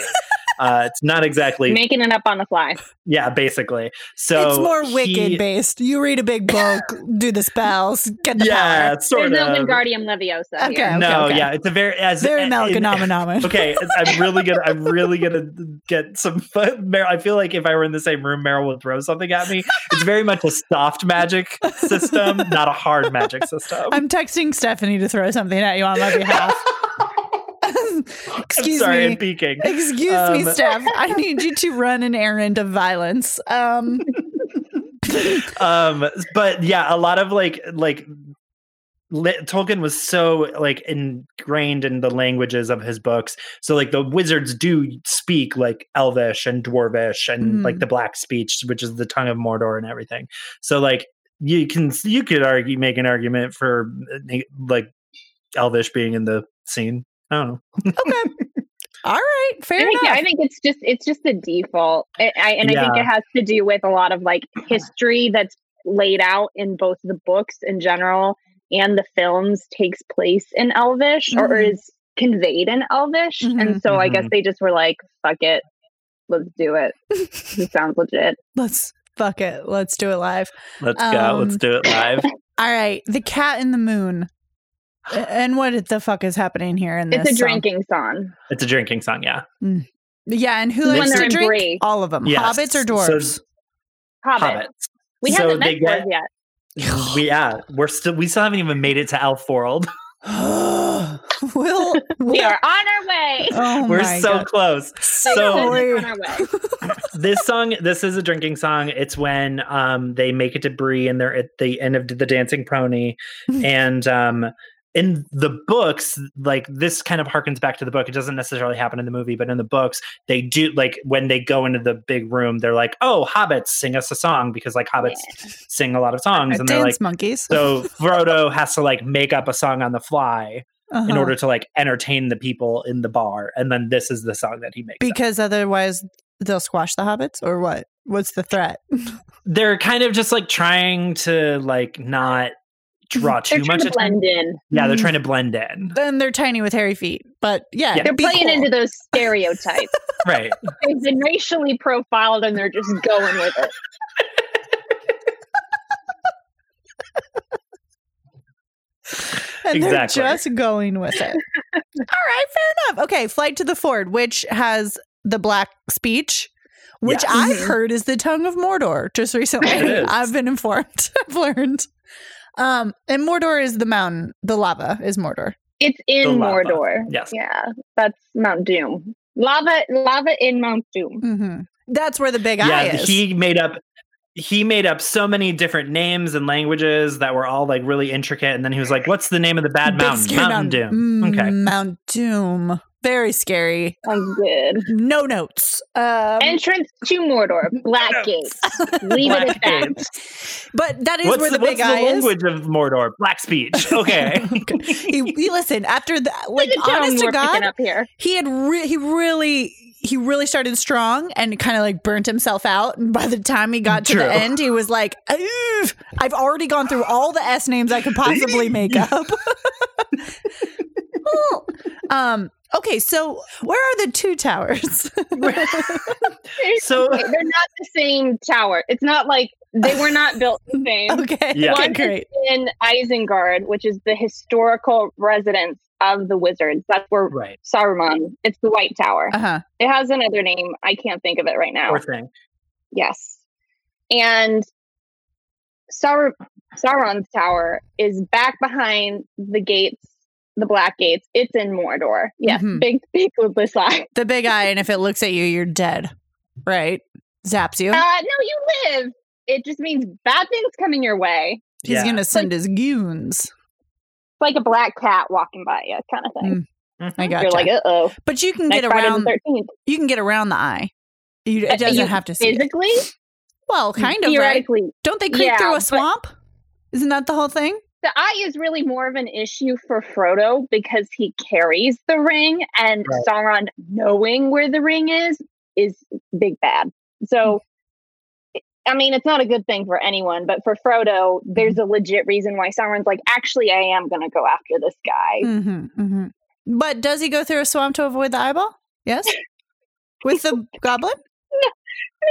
Uh, it's not exactly Making it up on the fly. yeah, basically. So it's more he- wicked based. You read a big book, do the spells, get the yeah, power. sort There's no of. Wingardium Leviosa Okay. here. no, okay. yeah, it's a very as Very in- Malcolm Okay, I'm really gonna. I'm really gonna get some. Mer- I feel like if I were in the same room, Meryl would throw something at me. It's very much a soft magic system, not a hard magic system. I'm texting Stephanie to throw something at you on my behalf. Excuse I'm sorry, me. I'm peeking. Excuse me, Um, Steph. I need you to run an errand of violence. Um, um, but yeah, a lot of like like li- Tolkien was so like ingrained in the languages of his books. So like the wizards do speak like Elvish and Dwarvish and Mhm. like the Black speech, which is the tongue of Mordor and everything. So like you can you could argue make an argument for uh, like Elvish being in the scene. I don't know. okay. All right. Fair I think, enough. I think it's just it's just the default, I, I, and I think it has to do with a lot of like history that's laid out in both the books in general and the films takes place in Elvish or Mhm. is conveyed in Elvish, Mhm. and so I guess Mhm. they just were like, "Fuck it, let's do it." This sounds legit. Let's fuck it. Let's do it live. Let's go. Let's Um, do it live. All right. The cat in the moon. A- And what the fuck is happening here in this? It's a drinking song. It's a drinking song. Yeah. Yeah, and who When likes to drink? Bree. All of them. Yes. Hobbits or dwarves? Hobbit. Hobbits. We So haven't met they get- dwarves yet. we yeah, we're still we still haven't even made it to Elf World. Will We are on our way. Oh we're so God. close. So So on our way. this song, this is a drinking song. It's when um they make it to Bree and they're at the end of the Dancing Pony, and um in the books, like this kind of harkens back to the book. It doesn't necessarily happen in the movie, but in the books, they do like when they go into the big room, they're like, "Oh, hobbits, sing us a song," because like hobbits sing a lot of songs, and they're dance like, monkeys. so Frodo has to like make up a song on the fly in Uh-huh. order to like entertain the people in the bar, and then this is the song that he makes. up. because otherwise they'll squash the hobbits, or what? What's the threat? they're kind of just like trying to like not draw too They're trying much to attention. blend in. Yeah, they're Mm. trying to blend in. then they're tiny with hairy feet, but yeah, Yeah. They're playing cool. into those stereotypes. Right. They've been racially profiled and they're just going with it. and Exactly. they're just going with it. All right, fair enough. Okay, Flight to the Ford, which has the black speech, which Yes. I Mhm. heard is the tongue of Mordor just recently. I've been informed. I've learned. Um, and Mordor is the mountain. The lava is Mordor. It's in. Mordor. Yes. Yeah, that's Mount Doom. Lava, lava in Mount Doom. hmm That's where the big eye yeah, is. he made up he made up so many different names and languages that were all like really intricate and then he was like what's the name of the bad Big mountain mountain doom Mm, okay Mount Doom. Very scary. Sounds good. No notes. Um, Entrance to Mordor. Black Gate. Leave it at that. Gate. but that is what's where the, the big what's the eye is. language of mordor black speech okay he, he listen after that. Like Look at Joan honest to God, up here. he had re- he really he really started strong and kind of like burnt himself out. And by the time he got to the end, he was like, I've already gone through all the S names I could possibly make up. um. Okay, so where are the two towers? So- they're not the same tower. It's not like they were not built the same. okay, Yeah. okay, One great. in Isengard, which is the historical residence of the wizards. That's where right Saruman. It's the White Tower. Uh huh. It has another name. I can't think of it right now. poor thing Yes. And Saur- Sauron's tower is back behind the gates, the black gates. It's in Mordor. Yes, Mhm. big big with eye. The big eye, and if it looks at you, you're dead. Right? Zaps you. Uh no, you live. It just means bad things coming your way. He's Yeah. gonna send his goons. It's like a black cat walking by you, kind of thing. I got You're like, uh oh. but you can Next get around. the 13th. You can get around the eye. You, Uh, it doesn't you have to see. It. Physically? Well, kind of. Right? Don't they creep Yeah, through a but- swamp? Isn't that the whole thing? The eye is really more of an issue for Frodo because he carries the ring and Right. Sauron knowing where the ring is is big bad. So I mean, it's not a good thing for anyone, but for Frodo, there's a legit reason why Sauron's like, actually, I am going to go after this guy. Mm-hmm, mm-hmm. But does he go through a swamp to avoid the eyeball? Yes. With the goblin?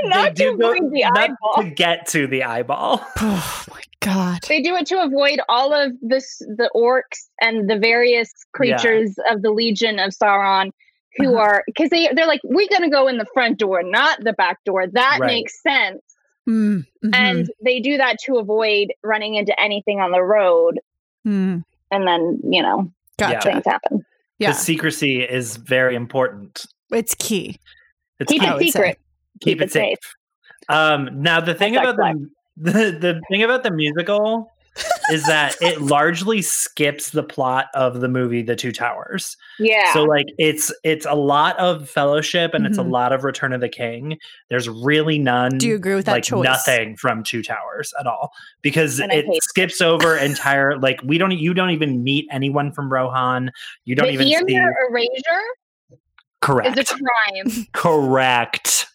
Not to avoid the not eyeball. to get to the eyeball. Oh my god. They do it to avoid all of this, the orcs and the various creatures of the Legion of Sauron, who Uh-huh. are because they they're like, we're gonna go in the front door, not the back door. That Right. makes sense. Mm, mhm, And they do that to avoid running into anything on the road, mm. and then you know Gotcha. things happen. Yeah. The secrecy is very important. It's key. It's Keep I it would say. secret. Keep, it safe. Um, now the thing That's about the, the the thing about the musical is that it largely skips the plot of the movie The Two Towers. Yeah. So like it's it's a lot of Fellowship and it's a Mhm. lot of Return of the King. There's really none. Do you agree with that like choice? nothing from Two Towers at all because And I it skips over entire like we don't you don't even meet anyone from Rohan. You don't the even see Eomer erasure correct is a crime. correct.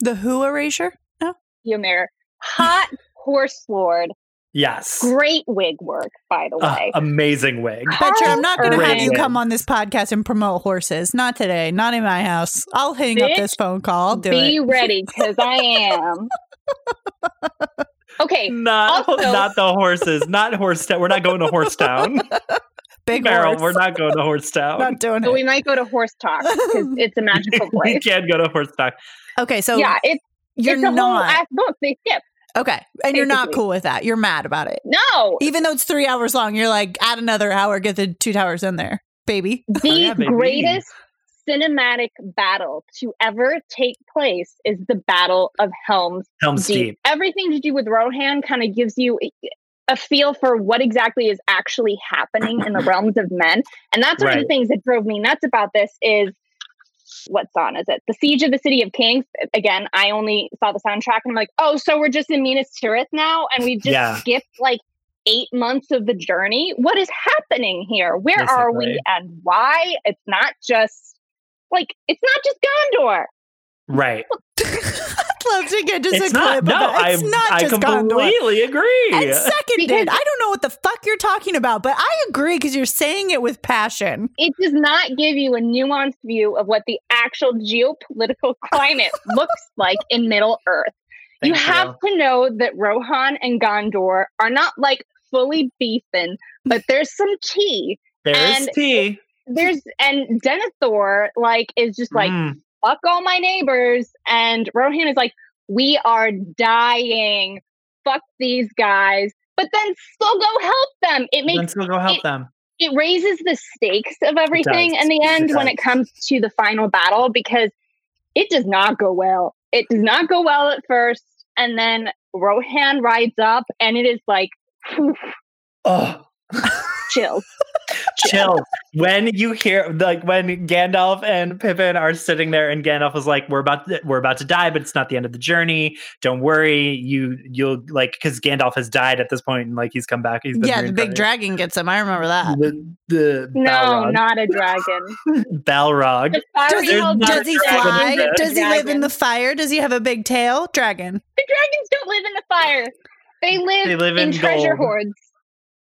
The Who erasure? No. Eomer, hot horse lord, Yes. great wig work, by the Uh, way. amazing wig. Betcher, I'm not going to have you come on this podcast and promote horses. Not today. Not in my house. I'll hang up this phone call. I'll do Be it. ready, because I am. Okay, Not Also- not the horses. Not horse town. We're not going to Horsetown. Big Meryl, horse. we're not going to Horsetown. Not doing so it. we might go to horse talk because it's a magical place. we can't go to Horsestock. Okay, so yeah, it's you're it's a whole not ass book they skip. okay, and you're not cool with that. You're mad about it, No, even though it's three hours long. You're like, add another hour, get the two towers in there, baby. Oh, the Oh, yeah, baby. greatest cinematic battle to ever take place is the Battle of Helm's Helm's Deep. Deep. Everything to do with Rohan kind of gives you a feel for what exactly is actually happening in the realms of men. And that's one of the things that drove me nuts about this is what song is it? The Siege of the City of Kings. Again, I only saw the soundtrack and I'm like, oh, so we're just in Minas Tirith now and we just Yeah. skipped like eight months of the journey. What is happening here? Where are we and why? It's not just like it's not just Gondor. Right. I'd love to get just it's a not. clip No, of it. It's I not I just Gondor. completely agree. And seconded, Because- I don't know what the fuck you're talking about, but I agree because you're saying it with passion. it does not give you a nuanced view of what the actual geopolitical climate looks like in Middle Earth. you Thank have to know that Rohan and Gondor are not like fully beefing, but there's some tea. There's and- tea. There's and Denethor like is just like Mm, fuck all my neighbors, and Rohan is like we are dying. Fuck these guys, but then still go help them. It makes then still go help it- them. it raises the stakes of everything in the end It when it comes to the final battle because it does not go well. It does not go well at first, and then Rohan rides up, and it is like Oh, chills. chill. When you hear like when Gandalf and Pippin are sitting there, and Gandalf is like, "We're about to, we're about to die, but it's not the end of the journey. Don't worry. You you'll like because Gandalf has died at this point, and like he's come back. He's been Yeah, the big dragon gets him. I remember that. The the No, Balrog. not a dragon. Balrog. The Does he, There's hell not does he a dragon fly? in there. Does he live in the fire? Does he have a big tail? Dragon. The dragons don't live in the fire. They live, They live in, in treasure gold. hoards.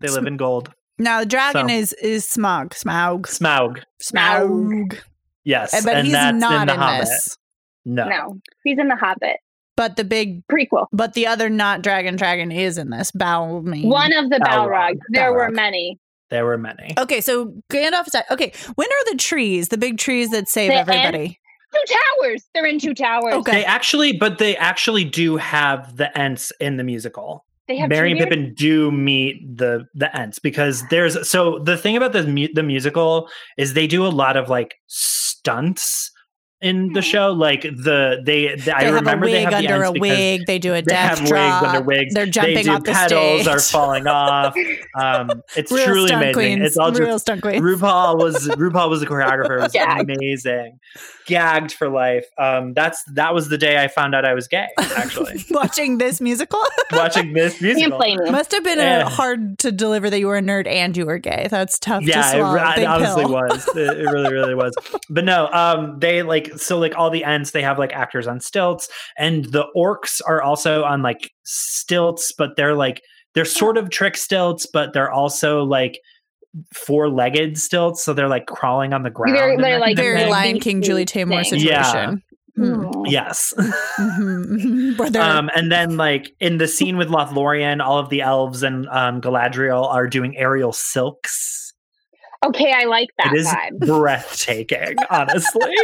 They live in gold. Now the dragon So- is is Smog. Smaug. Smaug. Smaug. Yes, Eh, But and he's that's not in the in Hobbit. this. No. No, he's in the Hobbit But the big prequel. but the other not dragon dragon is in this. Balmy. One of the Balrog. Balrog. There were many. there were many. Okay, so Gandalf is at, okay. When are the trees, the big trees that save The everybody? Two towers. They're in two towers. Okay. They actually, but they actually do have the Ents in the musical. They have Merry and? Pippin do meet the the Ents because there's so the thing about the mu- the musical is they do a lot of like stunts in the Hmm. show. Like the they, the- I they have a remember wig they have the under a wig. They do a They have drop. wigs under wigs. They're jumping they do off the pedals stage. are falling off. Um, it's Real truly amazing. queens. It's all just stunt. RuPaul was RuPaul was the choreographer. It was Gagged. amazing, gagged for life. Um, that's that was the day I found out I was gay. Actually, Watching this musical watching this musical. blame you. must have been Yeah. uh hard to deliver that you were a nerd and you were gay. That's tough to Yeah, it, swallow. re- it Big honestly was. It, it really, really was. But no, um, they like so like all the Ents they have like actors on stilts, and the orcs are also on like stilts, but they're like they're sort of trick stilts, but they're also like four legged stilts, so they're like crawling on the ground. They're- they're, like, Very thing. Lion King, Julie Taymor situation. Yeah. Hmm. Yes. Mhm. Um, and then, like in the scene with Lothlorien, all of the elves and um, Galadriel are doing aerial silks. Okay, I like that it is vibe. breathtaking, honestly.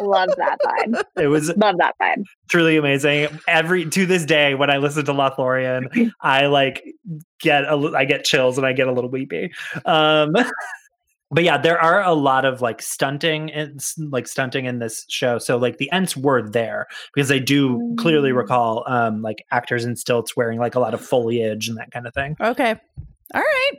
Love that vibe. It was Love that vibe. truly amazing. Every to this day, when I listen to Lothlorien, I like get a, I get chills and I get a little weepy. Um, but yeah, there are a lot of like stunting and like stunting in this show. So like the Ents were there because they do clearly Mm. recall um like actors in stilts wearing like a lot of foliage and that kind of thing. Okay. All right.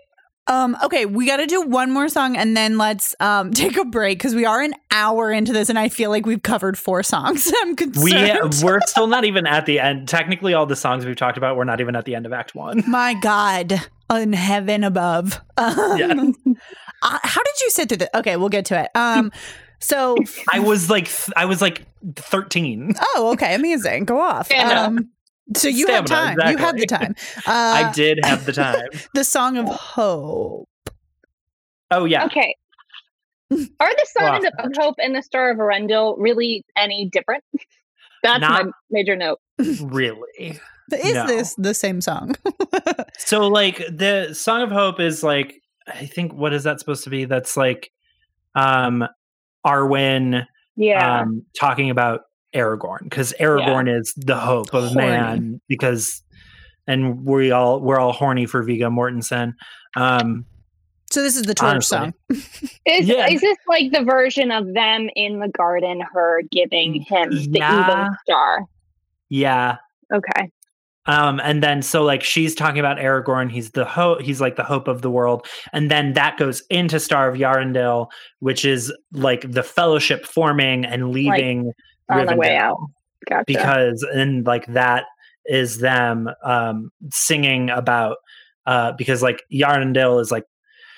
Um, okay, we got to do one more song and then let's um, take a break because we are an hour into this and I feel like we've covered four songs. I'm concerned. We we're still not even at the end. Technically, all the songs we've talked about, we're not even at the end of Act One. My God, in heaven above. Um, Yeah. uh, how did you sit through this? Okay, we'll get to it. Um, so, I was like, th- I was like thirteen. oh, okay, amazing. Go off. Stamina. Um, so you had time. Stamina, You had the time. Uh, I did have the time. The song of hope. Oh yeah, Okay. Are the Song Well, of of Hope and the Star of Eärendil really any different? That's Not- my major note. really. Is No. this the same song? So like the Song of Hope is like I think what is that supposed to be? That's like um Arwen Yeah. um talking about Aragorn because Aragorn is the hope of Horny. man because and we all we're all horny for Viggo Mortensen. Um so this is the torch song. is, yeah. is this like the version of them in the garden, her giving him the Yeah. even star? yeah. Okay. Um, and then so like she's talking about Aragorn, he's the hope, he's like the hope of the world, and then that goes into Star of Eärendil, which is like the Fellowship forming and leaving On the way out. Gotcha. because and like that is them um singing about uh because like Eärendil is like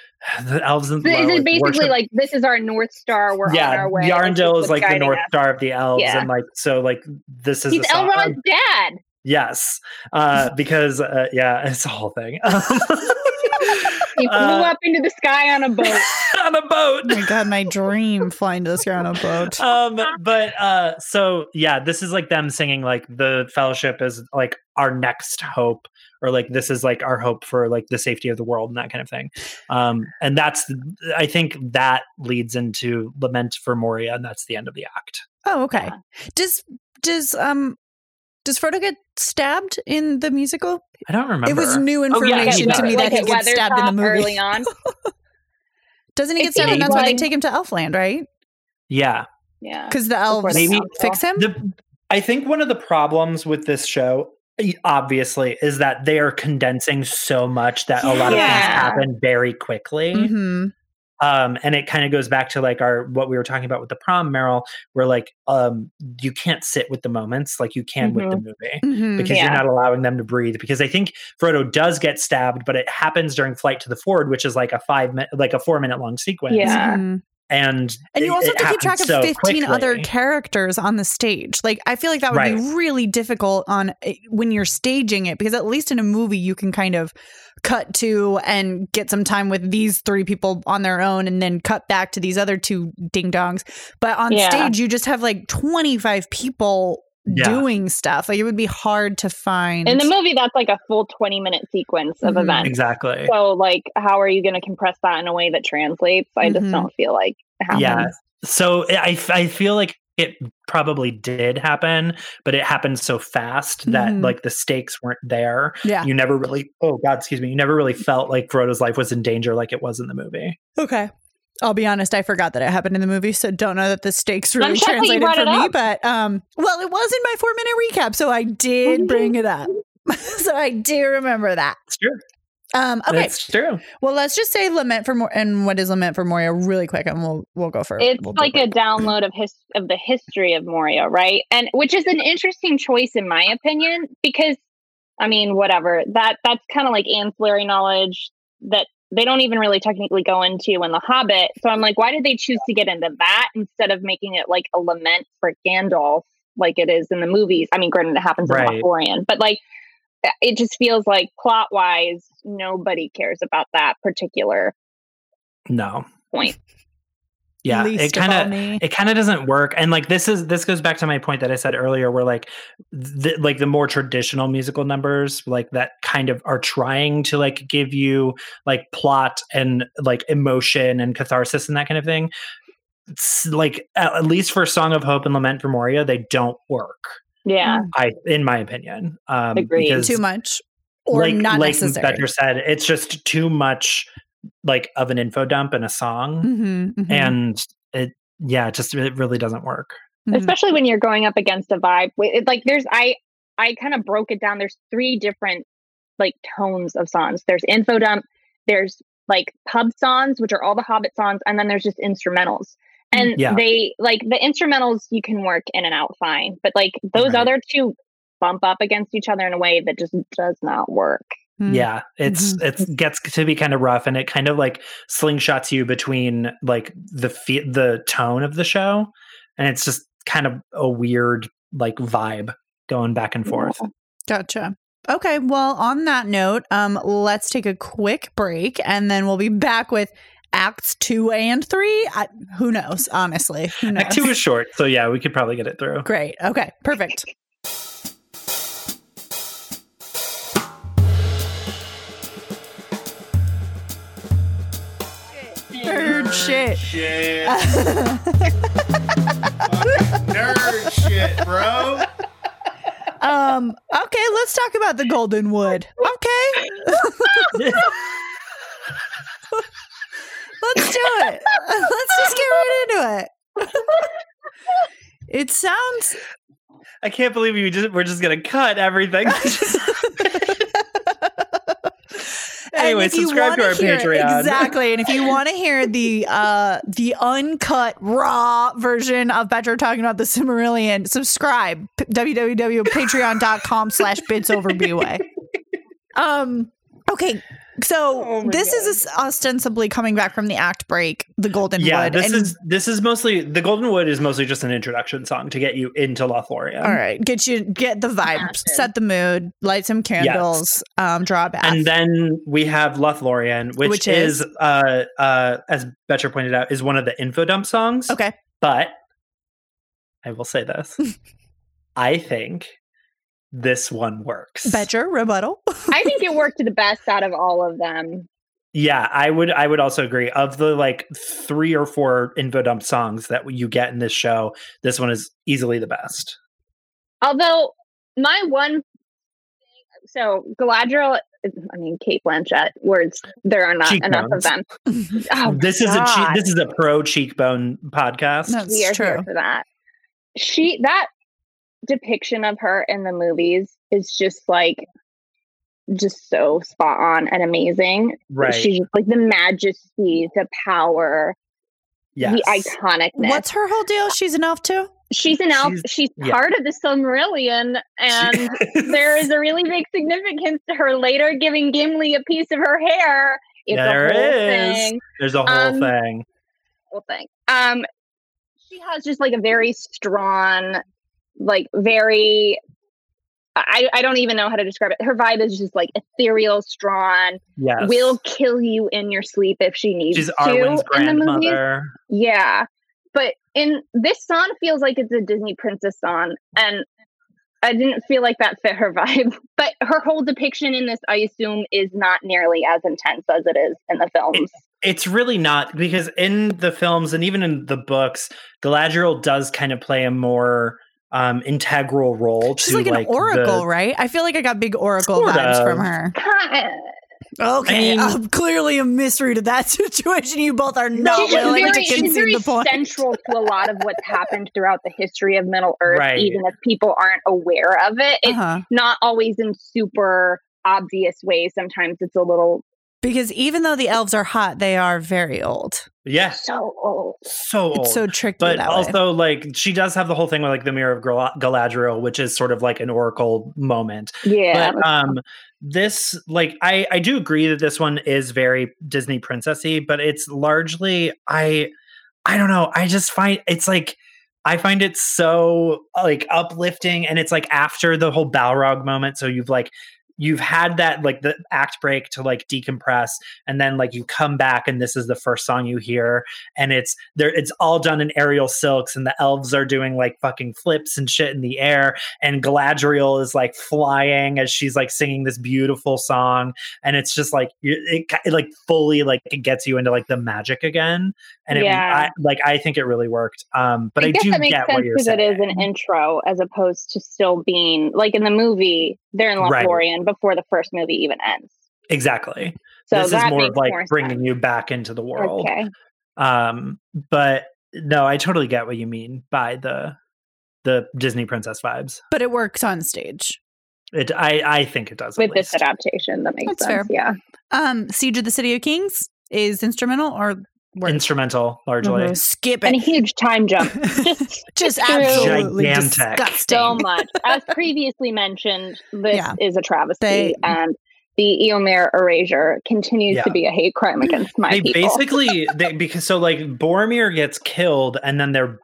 the elves and So is like, it basically worship- like this is our North Star? We're on yeah, our way. Eärendil is like the North us. Star of the elves, Yeah. and like so, like this is He's. Elrond's dad. Yes, uh, because uh, yeah, it's a whole thing. He flew Uh, up into the sky on a boat. on a boat. Oh my God, my dream flying to the sky on a boat. um but uh so yeah this is like them singing like the fellowship is like our next hope or like this is like our hope for like the safety of the world and that kind of thing um and that's i think that leads into lament for moria and that's the end of the act Oh, okay. Does does um does Frodo get stabbed in the musical? i don't remember It was new Oh, yeah, information to does. me that he at gets stabbed in the movie. early on. Doesn't he It get stabbed? And that's why they take him to Elfland, right? yeah Yeah. Because the elves Maybe- fix him. the i think one of the problems with this show obviously is that they are condensing so much that a lot of things happen very quickly hmm um and it kind of goes back to like our what we were talking about with the prom meryl where like um you can't sit with the moments like you can with the movie hmm because Yeah. you're not allowing them to breathe because i think frodo does get stabbed but it happens during flight to the ford which is like a five minute like a four minute long sequence Yeah. Mhm. And And you it- also have to keep track of so 15 other characters on the stage. Like, I feel like that would Right. be really difficult on eh, when you're staging it because at least in a movie, you can kind of cut to and get some time with these three people on their own and then cut back to these other two ding dongs. But on Yeah. stage, you just have like 25 people Yeah. doing stuff. Like, it would be hard to find. In the movie, that's like a full 20 minute sequence of Mhm. events. exactly So, like, how are you going to compress that in a way that translates? I just Mhm. don't feel like happens. yeah so i i feel like it probably did happen but it happened so fast that Mhm. like the stakes weren't there yeah. you never really oh god excuse me you never really felt like frodo's life was in danger like it was in the movie Okay. I'll be honest, I forgot that it happened in the movie, so don't know that the stakes really translated for me. up. But um, well, it was in my four minute recap, so I did bring it up. so I do remember that. It's true. Um, okay, It's true. well, let's just say lament for more and what is lament for Moria really quick, and we'll we'll go for It's we'll like a download of his of the history of Moria, right? And which is an interesting choice in my opinion, because I mean, whatever that that's kind of like ancillary knowledge that they don't even really technically go into in The Hobbit. So I'm like, why did they choose to get into that instead of making it like a lament for Gandalf, like it is in the movies? I mean, granted, it happens in Right. Lothlorien, but like it just feels like plot wise, nobody cares about that particular No. point. Yeah. Least it kind of it kind of doesn't work and like this is this goes back to my point that i said earlier where like the, like the more traditional musical numbers like that kind of are trying to like give you like plot and like emotion and catharsis and that kind of thing it's like at, at least for song of hope and lament for moria they don't work Yeah. i in my opinion um Agreed. too much or like, not like necessary. Betcher said it's just too much like of an info dump and a song Mhm, mhm, and it yeah it just it really doesn't work mhm. especially when you're going up against a vibe it- like there's i i kind of broke it down there's three different like tones of songs there's info dump there's like pub songs which are all the hobbit songs and then there's just instrumentals and Yeah. they like the instrumentals you can work in and out fine but like those Right. other two bump up against each other in a way that just does not work Mhm. yeah it's Mm-hmm. it gets to be kind of rough and it kind of like slingshots you between like the fe- the tone of the show and it's just kind of a weird like vibe going back and forth Gotcha. Okay, well, on that note, um, let's take a quick break and then we'll be back with acts two and three. I, who knows? Honestly, who knows? act two is short so yeah we could probably get it through Great. Okay, perfect. Shit. Shit. Nerd shit, bro. um. Okay, let's talk about the Golden Wood. Okay, let's do it. Let's just get right into it. It sounds i can't believe you just we're just gonna cut everything anyway if you subscribe to our hear- patreon Exactly. And if you want to hear the uh the uncut raw version of Betcher talking about the Silmarillion, subscribe. P- www.patreon.com slash bits over bway. Um okay. So Oh my this is ostensibly coming back from the act break, the Golden yeah Wood. this and, is this is mostly the golden wood is mostly just an introduction song to get you into lothlorien all right. Get you get the vibe, set the mood, light some candles, um, draw a bath. and then we have Lothlorien, which, Which is, is? uh uh as Betcher pointed out, is one of the info dump songs. okay. But I will say this. I think this one works. Betcher, rebuttal. i think it worked the best out of all of them Yeah, I would I would also agree. Of the like three or four info dump songs that you get in this show, this one is easily the best. Although my one thing, so Galadriel, I mean Cate Blanchett, words there are not enough of them. Oh, this is a che- this is a pro cheekbone podcast. That's we are true. here for that. She that depiction of her in the movies is just like just so spot on and amazing. right. She's just like the majesty, the power, yes. the iconicness. What's her whole deal? She's an elf too? she's an elf. She's- She's, yeah. part of the Silmarillion, and there is a really big significance to her later giving Gimli a piece of her hair. It's There a whole is. thing. There's a whole Um, thing. Whole thing. Um, she has just like a very strong, like very. I, I don't even know how to describe it. Her vibe is just like ethereal, strong. Yes. Will kill you in your sleep if she needs She's to. Arwen's in the movies. grandmother. Yeah. But in this song feels like it's a Disney princess song and I didn't feel like that fit her vibe. But her whole depiction in this I assume is not nearly as intense as it is in the films. It's really not because in the films and even in the books, Galadriel does kind of play a more um integral role She's to like an like oracle, the- right? I feel like I got big oracle Sort vibes of. from her. Okay, I mean- um, clearly a mystery to that situation. You both are not she's willing very, to she's concede very the point. central to a lot of what's happened throughout the history of Middle Earth, Right. even if people aren't aware of it. It's Uh-huh. not always in super obvious ways. Sometimes it's a little Because even though the elves are hot, they are very old. Yeah, so old. so old. It's so tricky but that way. also like she does have the whole thing with like the mirror of Gal- galadriel which is sort of like an oracle moment Yeah. but um this like i i do agree that this one is very disney princessy but it's largely i i don't know i just find it's like I find it so like uplifting and it's like after the whole Balrog moment so you've like you've had that like the act break to like decompress and then like you come back and this is the first song you hear and it's there it's all done in aerial silks and the elves are doing like fucking flips and shit in the air and Galadriel is like flying as she's like singing this beautiful song and it's just like you- it, it like fully like it gets you into like the magic again and it, Yeah. I, like I think it really worked um but I, guess do that makes get what sense you're saying because it is an intro as opposed to still being like in the movie, they're in Right. Lothlorien before the first movie even ends. exactly So this is more of like more bringing sense. you back into the world Okay. um but no i totally get what you mean by the the disney princess vibes but it works on stage. it i i think it does at With this adaptation, that makes That's sense. fair. Yeah. Um, Siege of the City of Kings is instrumental or works? instrumental largely Mhm. skip And a huge time jump. Just Just absolutely Gigantic. disgusting. so much. As previously mentioned, this Yeah. is a travesty. They- and the Eomer erasure continues Yeah. to be a hate crime against my they people. basically they because so like boromir gets killed and then they're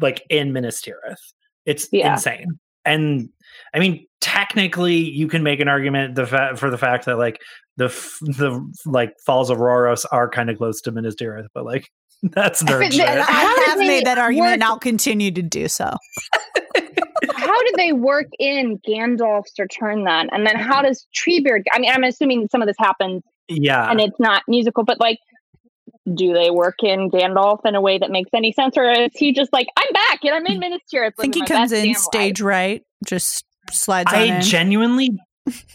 like in Minas Tirith. it's Yeah. insane and i mean technically you can make an argument the fa- for the fact that like the f- the like falls of Rauros are kind of close to Minas Tirith, but like that's nerd But shit. I How did have they made that argument work- and I'll continue to do so. how did they work in Gandalf's return then? And then how does Treebeard? I mean, I'm assuming some of this happens yeah and it's not musical, but like, do they work in Gandalf in a way that makes any sense, or is he just like, I'm back and I'm in hmm. Minas Tirith? I think he comes in damn stage right, just slides I in. genuinely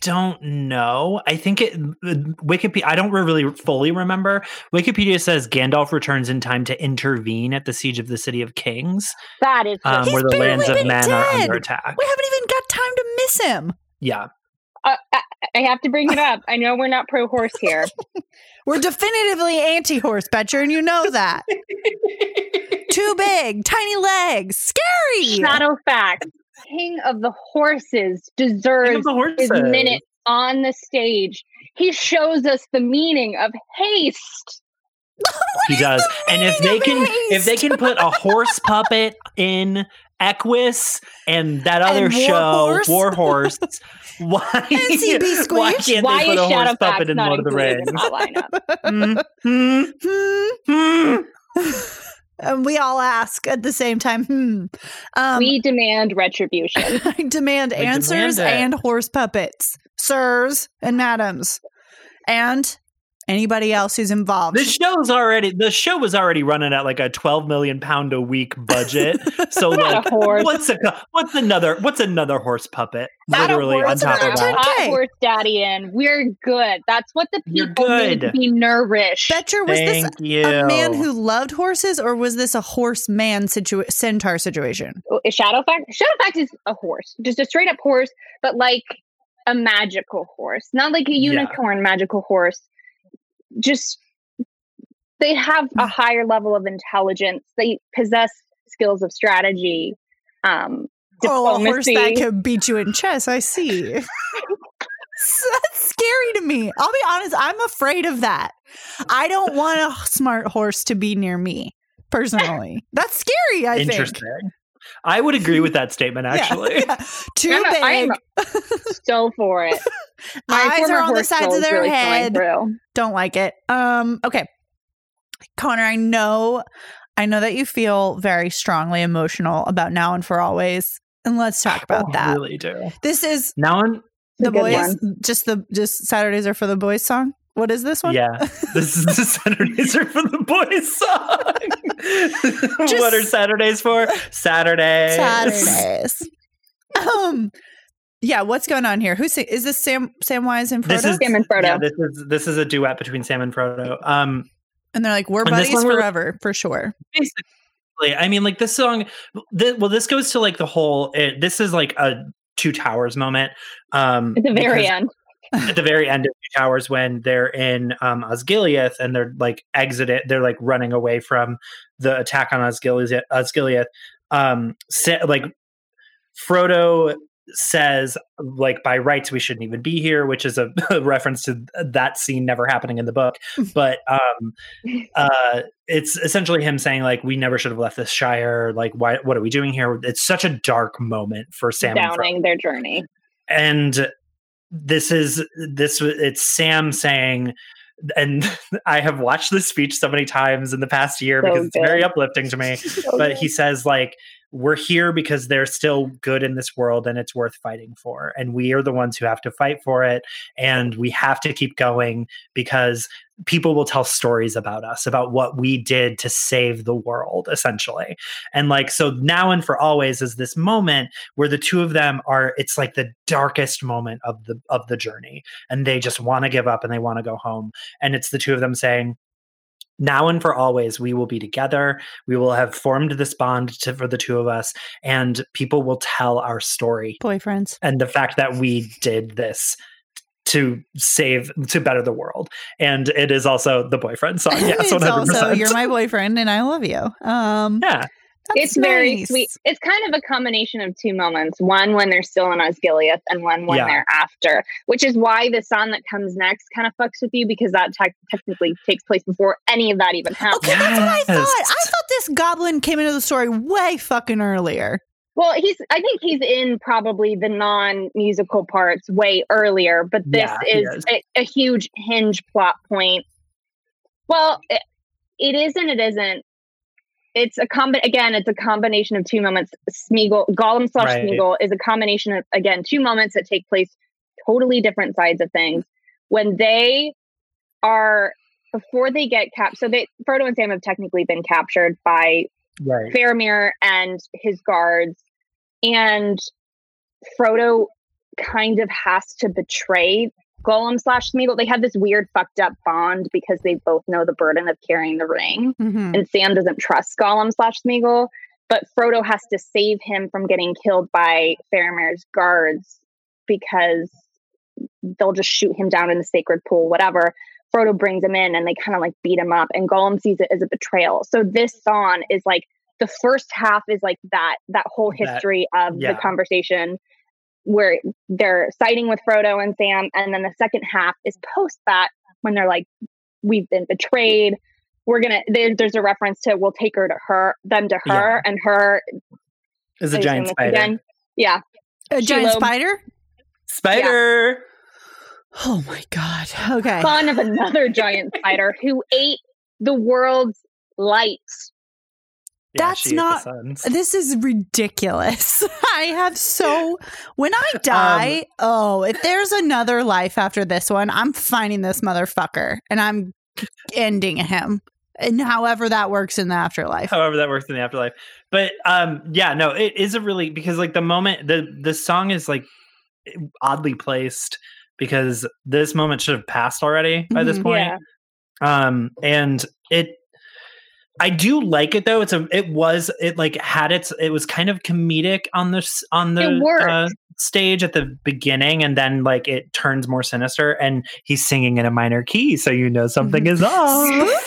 don't know. I think it Wikipedia. I don't really fully remember. Wikipedia says Gandalf returns in time to intervene at the siege of the city of Kings. That is um, where the lands of been men are under attack. we haven't even got time to miss him. Yeah, uh, I, I have to bring it up. I know we're not pro horse here. We're definitively anti-horse, Betcher, and you know that. Too big, tiny legs, scary. Shadowfax: King of the Horses deserves of the his minute on the stage. He shows us the meaning of haste. He does. And if they can of if they can put a horse puppet in Equus and that other And show, Warhorse? Warhorse, why, why can't Why they put is a horse Shadow puppet in not Lord of the included in Rings? that lineup? Hmm. Hmm. Hmm. And we all ask at the same time. Hmm. Um, we demand retribution. I demand We answers demand and horse puppets, sirs and madams, and anybody else who's involved. The show's already the show was already running at like a 12 million pound a week budget. So Not like a what's a what's another what's another horse puppet? Add a Literally on top of that. Okay. hot horse daddy in. We're good. That's what the people need to be nourished. Betcher, was this you. a man who loved horses, or was this a horse man situa- centaur situation? Oh, is Shadowfax? Shadowfax is a horse, just a straight up horse, but like a magical horse, not like a Yeah. unicorn magical horse. Just they have Mm. a higher level of intelligence. They possess skills of strategy. Um, Oh, a horse that diplomacy. could beat you in chess. I see. That's scary to me. I'll be honest. I'm afraid of that. I don't want a smart horse to be near me personally. That's scary. I think. Interesting. I would agree with that statement actually. yeah. Too I'm big. I'm so for it. My Eyes are on the sides of their really head. Don't like it. Um. Okay, Connor. I know. I know that you feel very strongly emotional about now and for always, and let's talk about I that. really do. This is Now and the boys. one. Just the just Saturdays are for the boys song. What is this one? Yeah, this is the Saturdays are for the boys song. what are Saturdays for? Saturdays. Saturdays. um, Yeah, what's going on here? Who's is this Sam Samwise and Frodo? This is Sam and Frodo. Yeah, this is this is a duet between Sam and Frodo. Um, and they're like, we're buddies one really- forever, for sure. basically, I mean, like this song. Th- well, this goes to like the whole. It, this is like a Two Towers moment. Um, At the very because end. at the very end of Two Towers when they're in um, Osgiliath and they're like exited, they're like running away from the attack on Osgiliath. Osgiliath um, sa- like Frodo says, like by rights we shouldn't even be here, which is a, a reference to that scene never happening in the book. But um, uh, it's essentially him saying like we never should have left this Shire. Like why? What are we doing here? It's such a dark moment for Sam Downing their journey. and this is this it's sam saying and i have watched this speech so many times in the past year So because it's very uplifting to me but he says like we're here because there's still good in this world and it's worth fighting for and we are the ones who have to fight for it and we have to keep going because people will tell stories about us about what we did to save the world essentially. And like so now and for always is this moment where the two of them are it's like the darkest moment of the of the journey and they just want to give up and they want to go home. And it's the two of them saying now and for always we will be together. We will have formed this bond to, for the two of us and people will tell our story. Boyfriends. and the fact that we did this to save to better the world and it is also the boyfriend song yes it's 100% also you're my boyfriend and I love you. Um, yeah it's that's very sweet. It's kind of a combination of two moments. One when they're still in Osgiliath, and one when Yeah. they're after. Which is why the song that comes next kind of fucks with you because that tec- technically takes place before any of that even happens. Okay, that's what I thought. I thought this goblin came into the story way fucking earlier. Well, he's. I think he's in probably the non-musical parts way earlier, but this Yeah, is is. a, a huge hinge plot point. Well, it, it is and it isn't. It's a combi- again. It's a combination of two moments. Smeagol, Gollum slash Right. Smeagol is a combination of again two moments that take place totally different sides of things. When they are before they get captured, so they Frodo and Sam have technically been captured by right Faramir and his guards, and Frodo kind of has to betray Gollum slash Smeagol. They have this weird fucked up bond because they both know the burden of carrying the ring, Mhm. and Sam doesn't trust Gollum slash Smeagol, but Frodo has to save him from getting killed by Faramir's guards because they'll just shoot him down in the sacred pool, whatever. Frodo brings him in and they kind of like beat him up, and Gollum sees it as a betrayal. So this song is like the first half is like that that whole That- history of yeah. the conversation where they're siding with Frodo and Sam, and then the second half is post that when they're like, "We've been betrayed." We're gonna. There, there's a reference to we'll take her to her, them to her, and her is a is giant spider again. Yeah, A giant Shelob. spider? spider Oh my god. Okay. son of another giant spider who ate the world's lights. Yeah, That's she ate the not- This is ridiculous. I have so when I die, oh, if there's another life after this one, I'm finding this motherfucker and I'm ending him. And however that works in the afterlife. however that works in the afterlife but um yeah no it is a really because like the moment the the song is like oddly placed because this moment should have passed already by this Mhm. point Yeah. um and it i do like it though. It's a it was it like had its it was kind of comedic on this on the uh, stage at the beginning and then like it turns more sinister and he's singing in a minor key so you know something is off.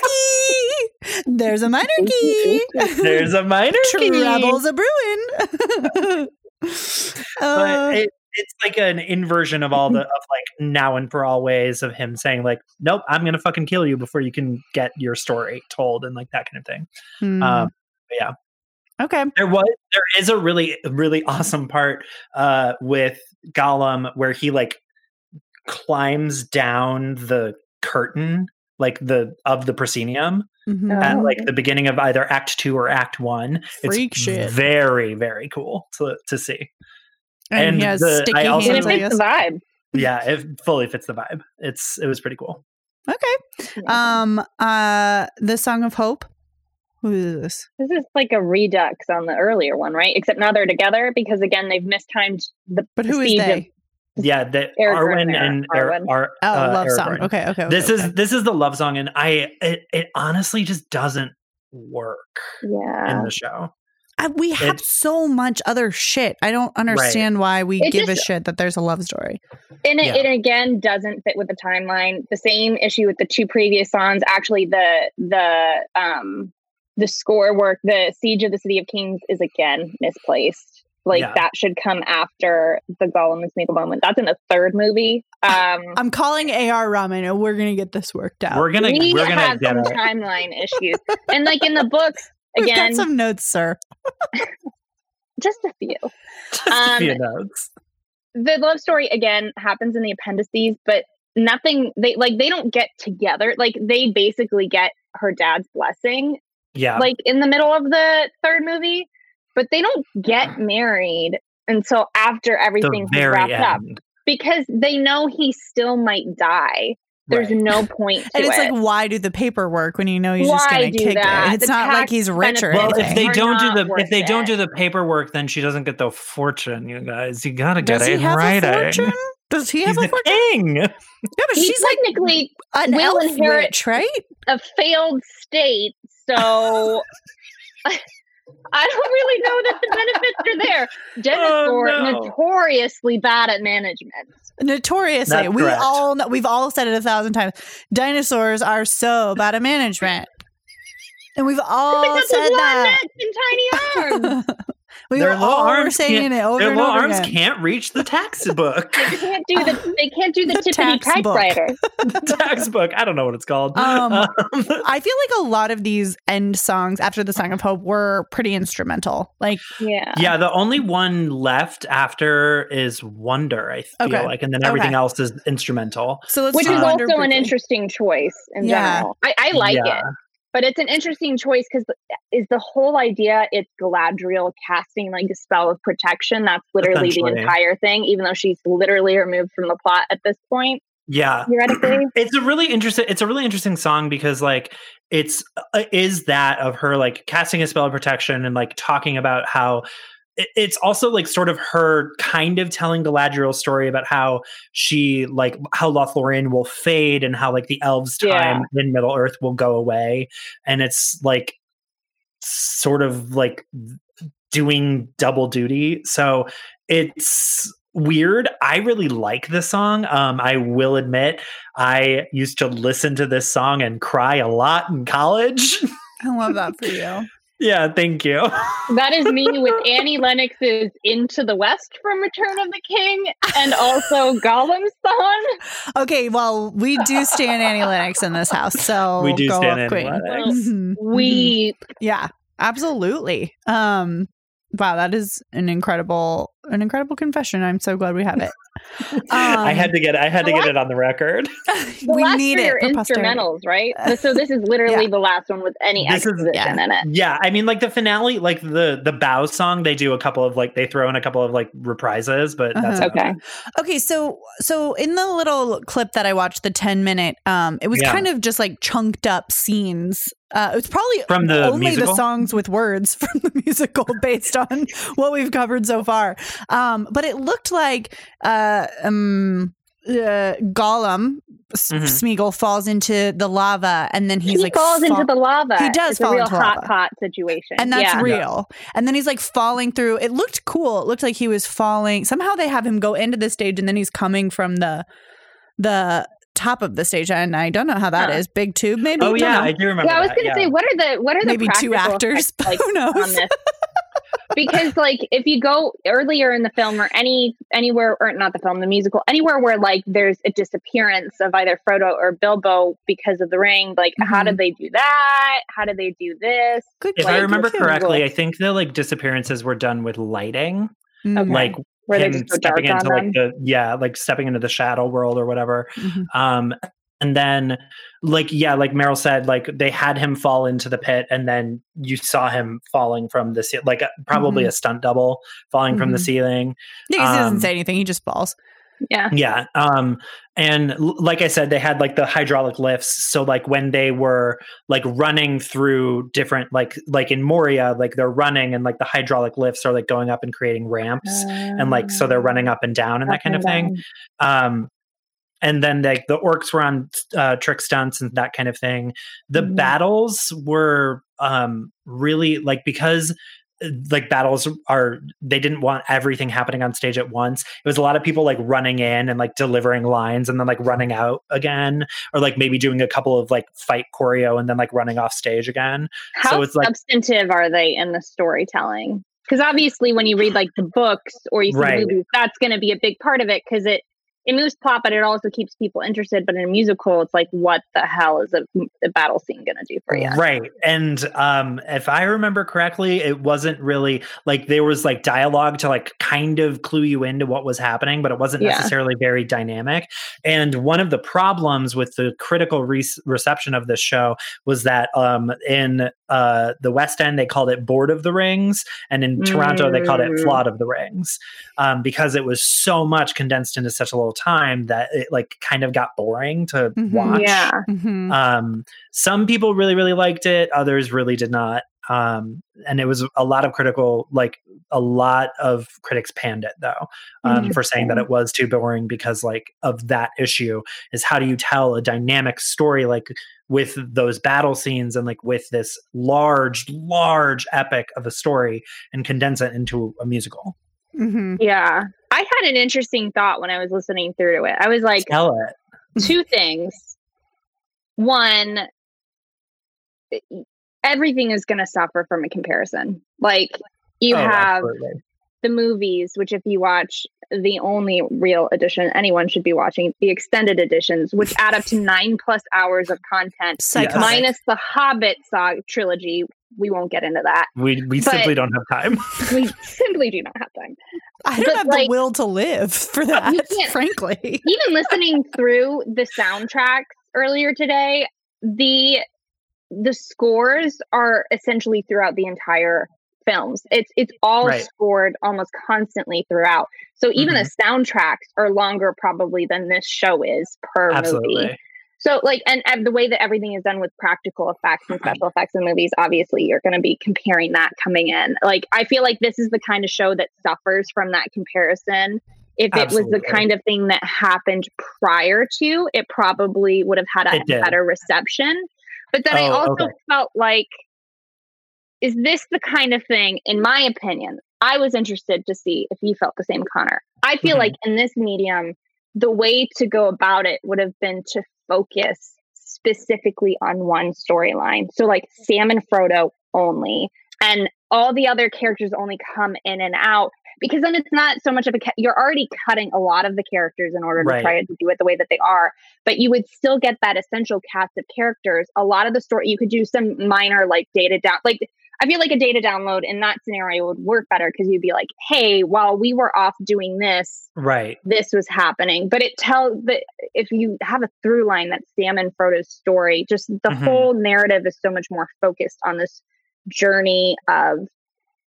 There's a minor key. there's a minor key. Trouble's a brewing. but Uh, it, it's like an inversion of all the of like now and for always of him saying like nope i'm gonna fucking kill you before you can get your story told and like that kind of thing hmm. um yeah okay. there was there is a really really awesome part uh with gollum where he like climbs down the curtain like the of the proscenium Mhm. Oh. at like the beginning of either act two or act one Freak it's shit. very very cool to to see and, and he has the- sticky I also- And hands, it I fits guess. the vibe. yeah it fully fits the vibe it's it was pretty cool Okay. Um uh the Song of Hope. Who is this? This is like a redux on the earlier one, right? Except now they're together because again they've mistimed the But who is siege they? Yeah, the Aragorn Arwen and Arwen. Ar- Oh, uh, love song. Aragorn. Okay, okay. okay, This okay. is this is the love song, and I it, it honestly just doesn't work Yeah. in the show. I, we have it- so much other shit. I don't understand why we It give a shit that there's a love story. And it, Yeah. it again doesn't fit with the timeline. The same issue with the two previous songs. Actually, the the um the score work, the Siege of the City of Kings, is again misplaced. Like Yeah. that should come after the Gollum and Smeagol moment. That's in the third movie. Um, I'm calling AR Rahman and we're going to get this worked out. We're gonna we we're gonna have get some it. timeline issues, and like in the books, We've again, got some notes, sir. just a few. Just a few um, notes. the love story again happens in the appendices, but nothing they like they don't get together. Like they basically get her dad's blessing Yeah, like in the middle of the third movie, but they don't get married until after everything's very wrapped up because they know he still might die. There's Right. no point to And it's it. like, why do the paperwork when you know he's just Why going to do kick that? it? It's The not like he's rich or benefits Well, if they don't do the if worth they don't do the paperwork, then she doesn't get the fortune. You guys, you gotta get Does it he in have a fortune? Does he He's have a the fortune? king. Yeah, but he she's like technically an will elf inherit- witch, right? a failed state, so I don't really know that the benefits are there. Denethor Oh, no. notoriously bad at management. Notoriously, That's we correct. all know, we've all said it a thousand times. Dinosaurs are so bad at management, and we've all because said that. necks and tiny arms. We Their were little all arms saying can't- it over Their and little over arms again. can't reach the tax book. They can't do the they can't do the, The tippity tax book. typewriter. the tax book. I don't know what it's called. Um, Um, I feel like a lot of these end songs after the Song of Hope were pretty instrumental. Like, Yeah. yeah, the only one left after is Wonder. I feel Okay. like, and then everything Okay. else is instrumental. so let's Which is Wonder also an interesting choice in Yeah. general. I, I like Yeah. it. But it's an interesting choice because is the whole idea it's Galadriel casting like a spell of protection. That's literally the entire thing, even though she's literally removed from the plot at this point, Yeah, theoretically. it's a really interesting it's a really interesting song because like it's uh, is that of her like casting a spell of protection and like talking about how it's also like sort of her kind of telling Galadriel's story about how she like how Lothlorien will fade and how like the elves time in Middle Earth will go away. And it's like sort of like doing double duty. So it's weird. I really like this song. Um i will admit i used to listen to this song and cry a lot in college. I love that for you. Yeah thank you that is me with Annie Lennox's Into the West from Return of the King and also Gollum's song. Okay, well, we do stand Annie Lennox in this house, so We do stand Annie Queen. Lennox. Mhm. We Yeah, absolutely. Um, wow, that is an incredible, an incredible confession. I'm so glad we have it. I had to get i had to get what? it on the record the we last need it are for posterity. instrumentals, right? So this is literally the last one with any This is- yeah. in it. yeah i mean like the finale like the the bow song they do a couple of like they throw in a couple of like reprises but that's Uh-huh. about Okay. Okay, so so in the little clip that I watched, the 10 minute, um, it was Yeah. kind of just like chunked up scenes. Uh, it's probably From the only musical? the songs with words from the musical based on what we've covered so far. Um, but it looked like uh, um, uh, Gollum, S- Mhm. Smeagol falls into the lava, and then he's he like falls fa- into the lava. He does it's fall a real into hot lava. pot situation. and that's yeah. real. And then he's like falling through. It looked cool. It looked like he was falling. Somehow they have him go into the stage, and then he's coming from the the top of the stage. And I don't know how that is. Huh. Big tube, maybe. oh Don't yeah know. i do remember Yeah, I was gonna yeah. say, what are the what are the maybe two actors. effects, But like who knows? On this? because like if you go earlier in the film or any anywhere or not the film the musical anywhere where like there's a disappearance of either Frodo or Bilbo because of the ring like how Mhm. did they do that how did they do this Good. if like, i remember correctly i think the like disappearances were done with lighting Okay. like where they him just stepping on into them like the yeah like stepping into the shadow world or whatever mhm. um and then like yeah like meryl said like they had him fall into the pit and then you saw him falling from the ce- like probably Mm-hmm. a stunt double falling from the Mhm. ceiling Yeah, he doesn't Um, say anything. He just falls. Yeah. Yeah. Um, and l- like I said, they had like the hydraulic lifts. So like when they were like running through different like like in Moria, like they're running and like the hydraulic lifts are like going up and creating ramps and like so they're running up and down and that kind of thing. Um and then like the orcs were on uh, trick stunts and that kind of thing. The Mhm. battles were um really like because uh, like battles are they didn't want everything happening on stage at once it was a lot of people like running in and like delivering lines and then like running out again or like maybe doing a couple of like fight choreo and then like running off stage again How So it's like- substantive are they in the storytelling? Because obviously, when you read like the books or you see Right. the movies, that's going to be a big part of it because it it moves plot, but it also keeps people interested. But in a musical, it's like, what the hell is a, a battle scene going to do for you? Right. And um if I remember correctly, it wasn't really like there was like dialogue to like kind of clue you into what was happening, but it wasn't Yeah. necessarily very dynamic. And one of the problems with the critical re- reception of this show was that um in uh the West End they called it Board of the Rings and in Toronto they called it Mm. Flawed of the Rings. Um because it was so much condensed into such a little time that it like kind of got boring to Mhm. watch. Yeah. Mhm. Um, some people really, really liked it. Others really did not. Um, and it was a lot of critical, like a lot of critics panned it though, um, for saying that it was too boring because like of that issue is how do you tell a dynamic story like with those battle scenes and like with this large, large epic of a story and condense it into a musical. Mhm. Yeah. I had an interesting thought when I was listening through to it. I was like, Tell it. two things. One, everything is going to suffer from a comparison. Like you Oh, have absolutely. the movies, which if you watch the only real edition anyone should be watching, the extended editions, which add up to nine plus hours of content, Psychotic. minus the Hobbit saga trilogy. We won't get into that. We we But- simply don't have time. We simply do not have time. I don't but, have like, the will to live for that, frankly. even listening through the soundtracks earlier today the the scores are essentially throughout the entire films it's it's all Right. scored almost constantly throughout so even the mm-hmm. soundtracks are longer probably than this show is per movie Absolutely. So like and, and the way that everything is done with practical effects and special effects in movies obviously you're going to be comparing that coming in. Like i feel like this is the kind of show that suffers from that comparison. If it was the kind of thing that happened prior to it probably would have had a better reception. But then i Oh, also okay. felt like is this the kind of thing in my opinion i was interested to see if you felt the same connor. I feel Mhm. like in this medium the way to go about it would have been to focus specifically on one storyline. So, like Sam and Frodo only, and all the other characters only come in and out because then it's not so much of a ca- you're already cutting a lot of the characters in order to Right. try to do it the way that they are but you would still get that essential cast of characters a lot of the story you could do some minor like data down like i feel like a data download in that scenario would work better because you'd be like hey while we were off doing this Right. this was happening. But it tells that if you have a through line that's Sam and Frodo's story, just the Mhm. whole narrative is so much more focused on this journey of,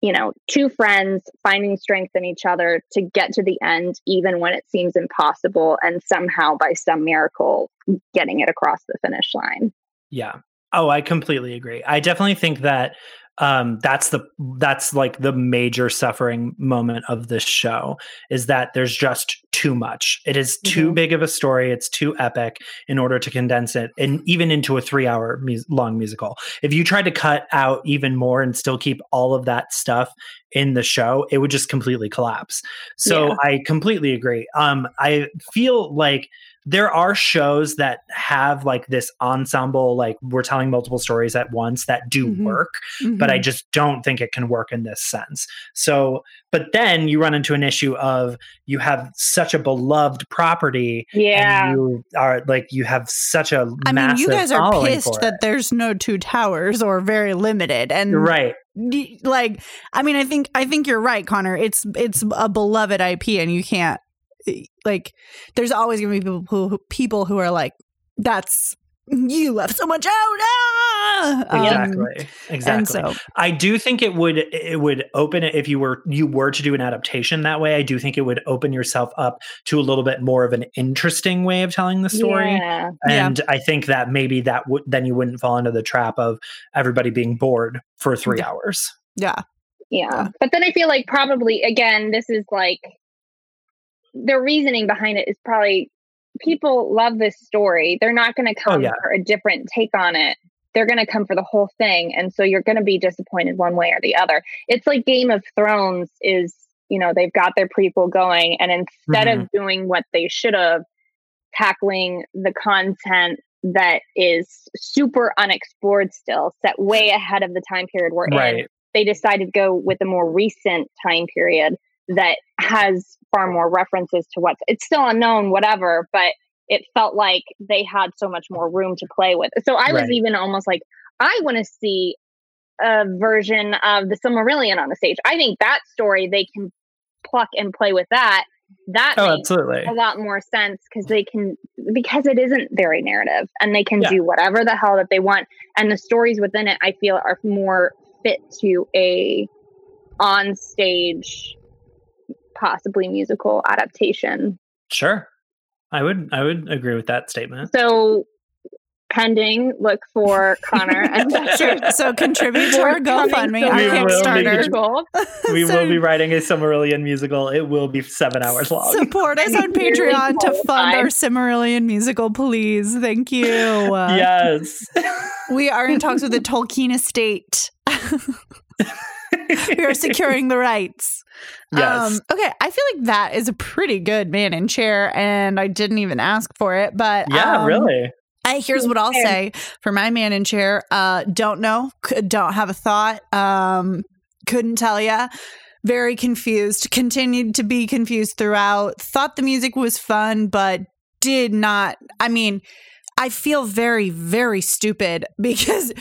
you know, two friends finding strength in each other to get to the end, even when it seems impossible, and somehow by some miracle getting it across the finish line. Yeah. Oh, I completely agree. I definitely think that um that's the that's like the major suffering moment of this show is that there's just too much. It is too Mhm. big of a story. It's too epic in order to condense it and even into a 3-hour mus- long musical. If you tried to cut out even more and still keep all of that stuff in the show, it would just completely collapse. So Yeah. I completely agree. Um I feel like there are shows that have like this ensemble like we're telling multiple stories at once that do Mhm. work but i Mhm. just don't think it can work in this sense so but then you run into an issue of you have such a beloved property Yeah. and you are like you have such a I mean, you guys are pissed that it. there's no two towers or very limited, and right like, I mean, I think I think you're right, Connor. It's it's a beloved IP, and you can't like. There's always going to be people who people who are like, that's you left so much out. Ah! Um, Exactly. exactly. So, I do think it would it would open it if you were you were to do an adaptation that way. I do think it would open yourself up to a little bit more of an interesting way of telling the story. Yeah. Yeah. And I think that maybe that would then you wouldn't fall into the trap of everybody being bored for three Yeah. hours. yeah. Yeah. But then I feel like probably again, this is like the reasoning behind it is probably people love this story. They're not going to oh, come yeah. for a different take on it. They're going to come for the whole thing. And so you're going to be disappointed one way or the other. It's like Game of Thrones is, you know, they've got their prequel going. And instead of mm-hmm. doing what they should have, tackling the content that is super unexplored still, set way ahead of the time period we're in they decided to go with a more recent time period that has far more references to what's it's still unknown whatever but it felt like they had so much more room to play with so i was Right. even almost like i want to see a version of the silmarillion on the stage i think that story they can pluck and play with that that Oh, makes absolutely. a lot more sense because they can because it isn't very narrative and they can Yeah. do whatever the hell that they want and the stories within it i feel are more fit to a on stage possibly musical adaptation Sure. I would I would agree with that statement. so pending look for connor and Sure. So contribute to our Forthcoming GoFundMe on We will be Kickstarter. musical. We So- will be writing a Silmarillion musical. It will be seven hours long. Support us on Patreon to fund our qualified. Silmarillion musical, please. Thank you. Yes. We are in talks with the Tolkien estate. We are securing the rights. yes. Um, okay, I feel like that is a pretty good man in chair, and I didn't even ask for it, but yeah, um, really. I, here's what I'll say for my man in chair. Uh, don't know, don't have a thought. Um, couldn't tell ya. Very confused. Continued to be confused throughout. Thought the music was fun, but did not. I mean, I feel very, very stupid because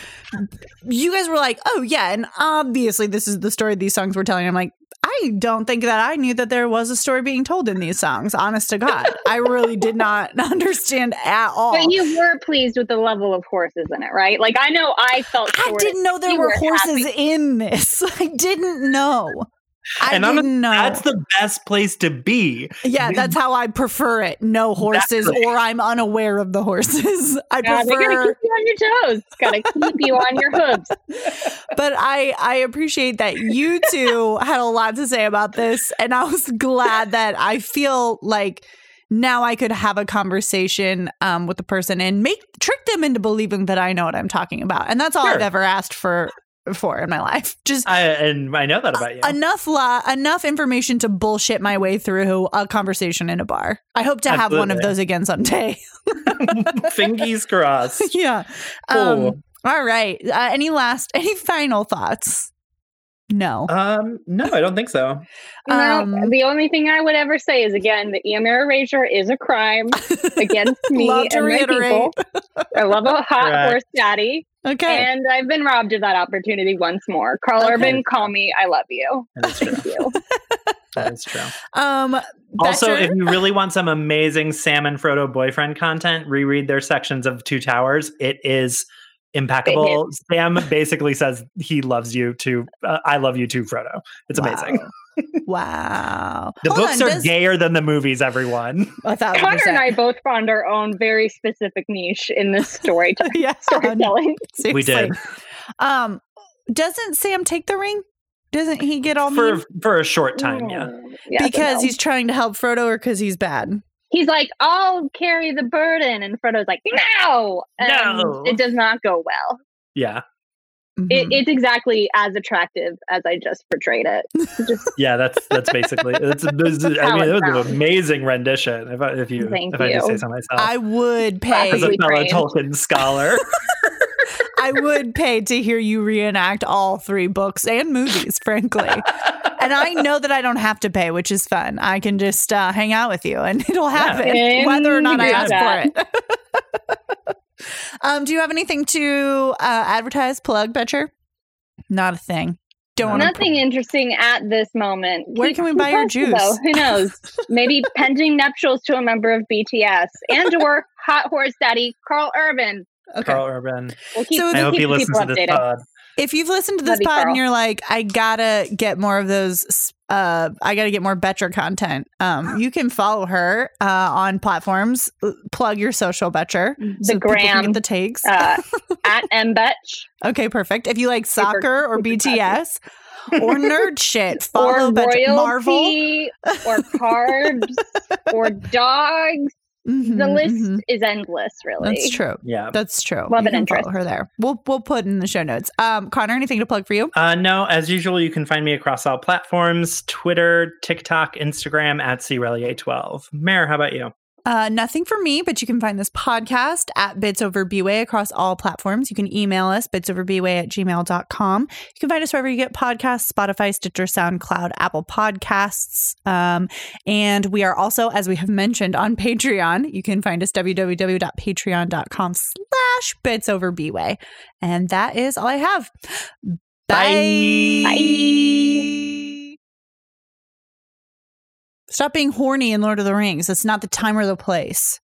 you guys were like, "Oh yeah," and obviously this is the story these songs were telling. I'm like, I don't think that I knew that there was a story being told in these songs. Honest to God, I really did not understand at all. but you were pleased with the level of horses in it right like i know i felt I didn't know there you were horses happy. in this. I didn't know. I And I'm- didn't know. That's the best place to be. yeah, that's how I prefer it. No horses, Exactly. or I'm unaware of the horses. I Yeah, they gotta keep you on your toes. Gotta keep you on your hooves. but I I appreciate that you two had a lot to say about this, and I was glad that I feel like now I could have a conversation um, with the person and make trick them into believing that I know what I'm talking about, and that's all I've ever asked for for in my life. Just I, and I know that about you. enough la- enough information to bullshit my way through a conversation in a bar. I hope to have one of those again someday. Fingies crossed. yeah. Cool. Um, all right. Uh, any last any final thoughts? No. Um, no, I don't think so. No, Um, the only thing I would ever say is again, the Eomer erasure is a crime against me Love to and my reiterate. people. I love a hot Correct. horse daddy, Okay. and I've been robbed of that opportunity once more. Karl Okay. Urban, call me. I love you. That is true. Thank you. that is true. Um Also, if you really want some amazing Sam and Frodo boyfriend content, reread their sections of Two Towers. It is impeccable. Sam basically says he loves you too. Uh, I love you too, Frodo. It's amazing. Wow. The Hold books on, are does- gayer than the movies, everyone. A thousand Connor and. I both found our own very specific niche in this story yeah. storytelling. We did. Um doesn't Sam take the ring? Doesn't he get all For mean? for a short time, yeah. Mm, yes and because he's trying to help Frodo or because he's bad? he's like, I'll carry the burden. And Frodo's like, no. And No. It does not go well. Yeah. It, Mhm. it's exactly as attractive as I just portrayed it. Just Yeah, that's that's basically it's, it's, I mean it it was sounds. an amazing rendition if I, if you Thank if I do say so myself. I would pay as a Classically fellow. Tolkien scholar. I would pay to hear you reenact all three books and movies, frankly. and I know that I don't have to pay, which is fun. I can just uh, hang out with you and it'll happen, And whether or not I ask that. for it. Um, do you have anything to uh, advertise, plug, Betcher? Not a thing. Don't want to. nothing interesting at this moment. Where Keep can we buy your juice? though. Who knows? Maybe pending nuptials to a member of BTS and or hot horse daddy Karl Urban. Okay. Karl Urban. We'll keep, So I We'll hope he listens to this updated. pod. If you've listened to this Love you, pod and you're like, I gotta get more of those, uh, I gotta get more Betcher content. Um, you can follow her uh, on platforms. Plug your social Betcher. The can gram, the takes. uh, at mbetch okay, perfect. If you like super- soccer or super BTS or nerd shit, follow or Betcher. Marvel. or carbs or dogs. Mhm, The list mhm. is endless, really. That's true. Yeah. That's true. Love you and can interest. follow her there. We'll we'll put in the show notes. Um, Connor, anything to plug for you? Uh, no, as usual, you can find me across all platforms Twitter, TikTok, Instagram at CRelier12. Mare, how about you? Uh, nothing for me, but you can find this podcast at Bits Over Bway across all platforms. You can email us, bitsoverbway at gmail.com. You can find us wherever you get podcasts, Spotify, Stitcher, SoundCloud, Apple Podcasts. Um, and we are also, as we have mentioned, on Patreon. You can find us www.patreon.com slash Bits Over Bway. And that is all I have. Bye. Bye. Stop being horny in Lord of the Rings. It's not the time or the place.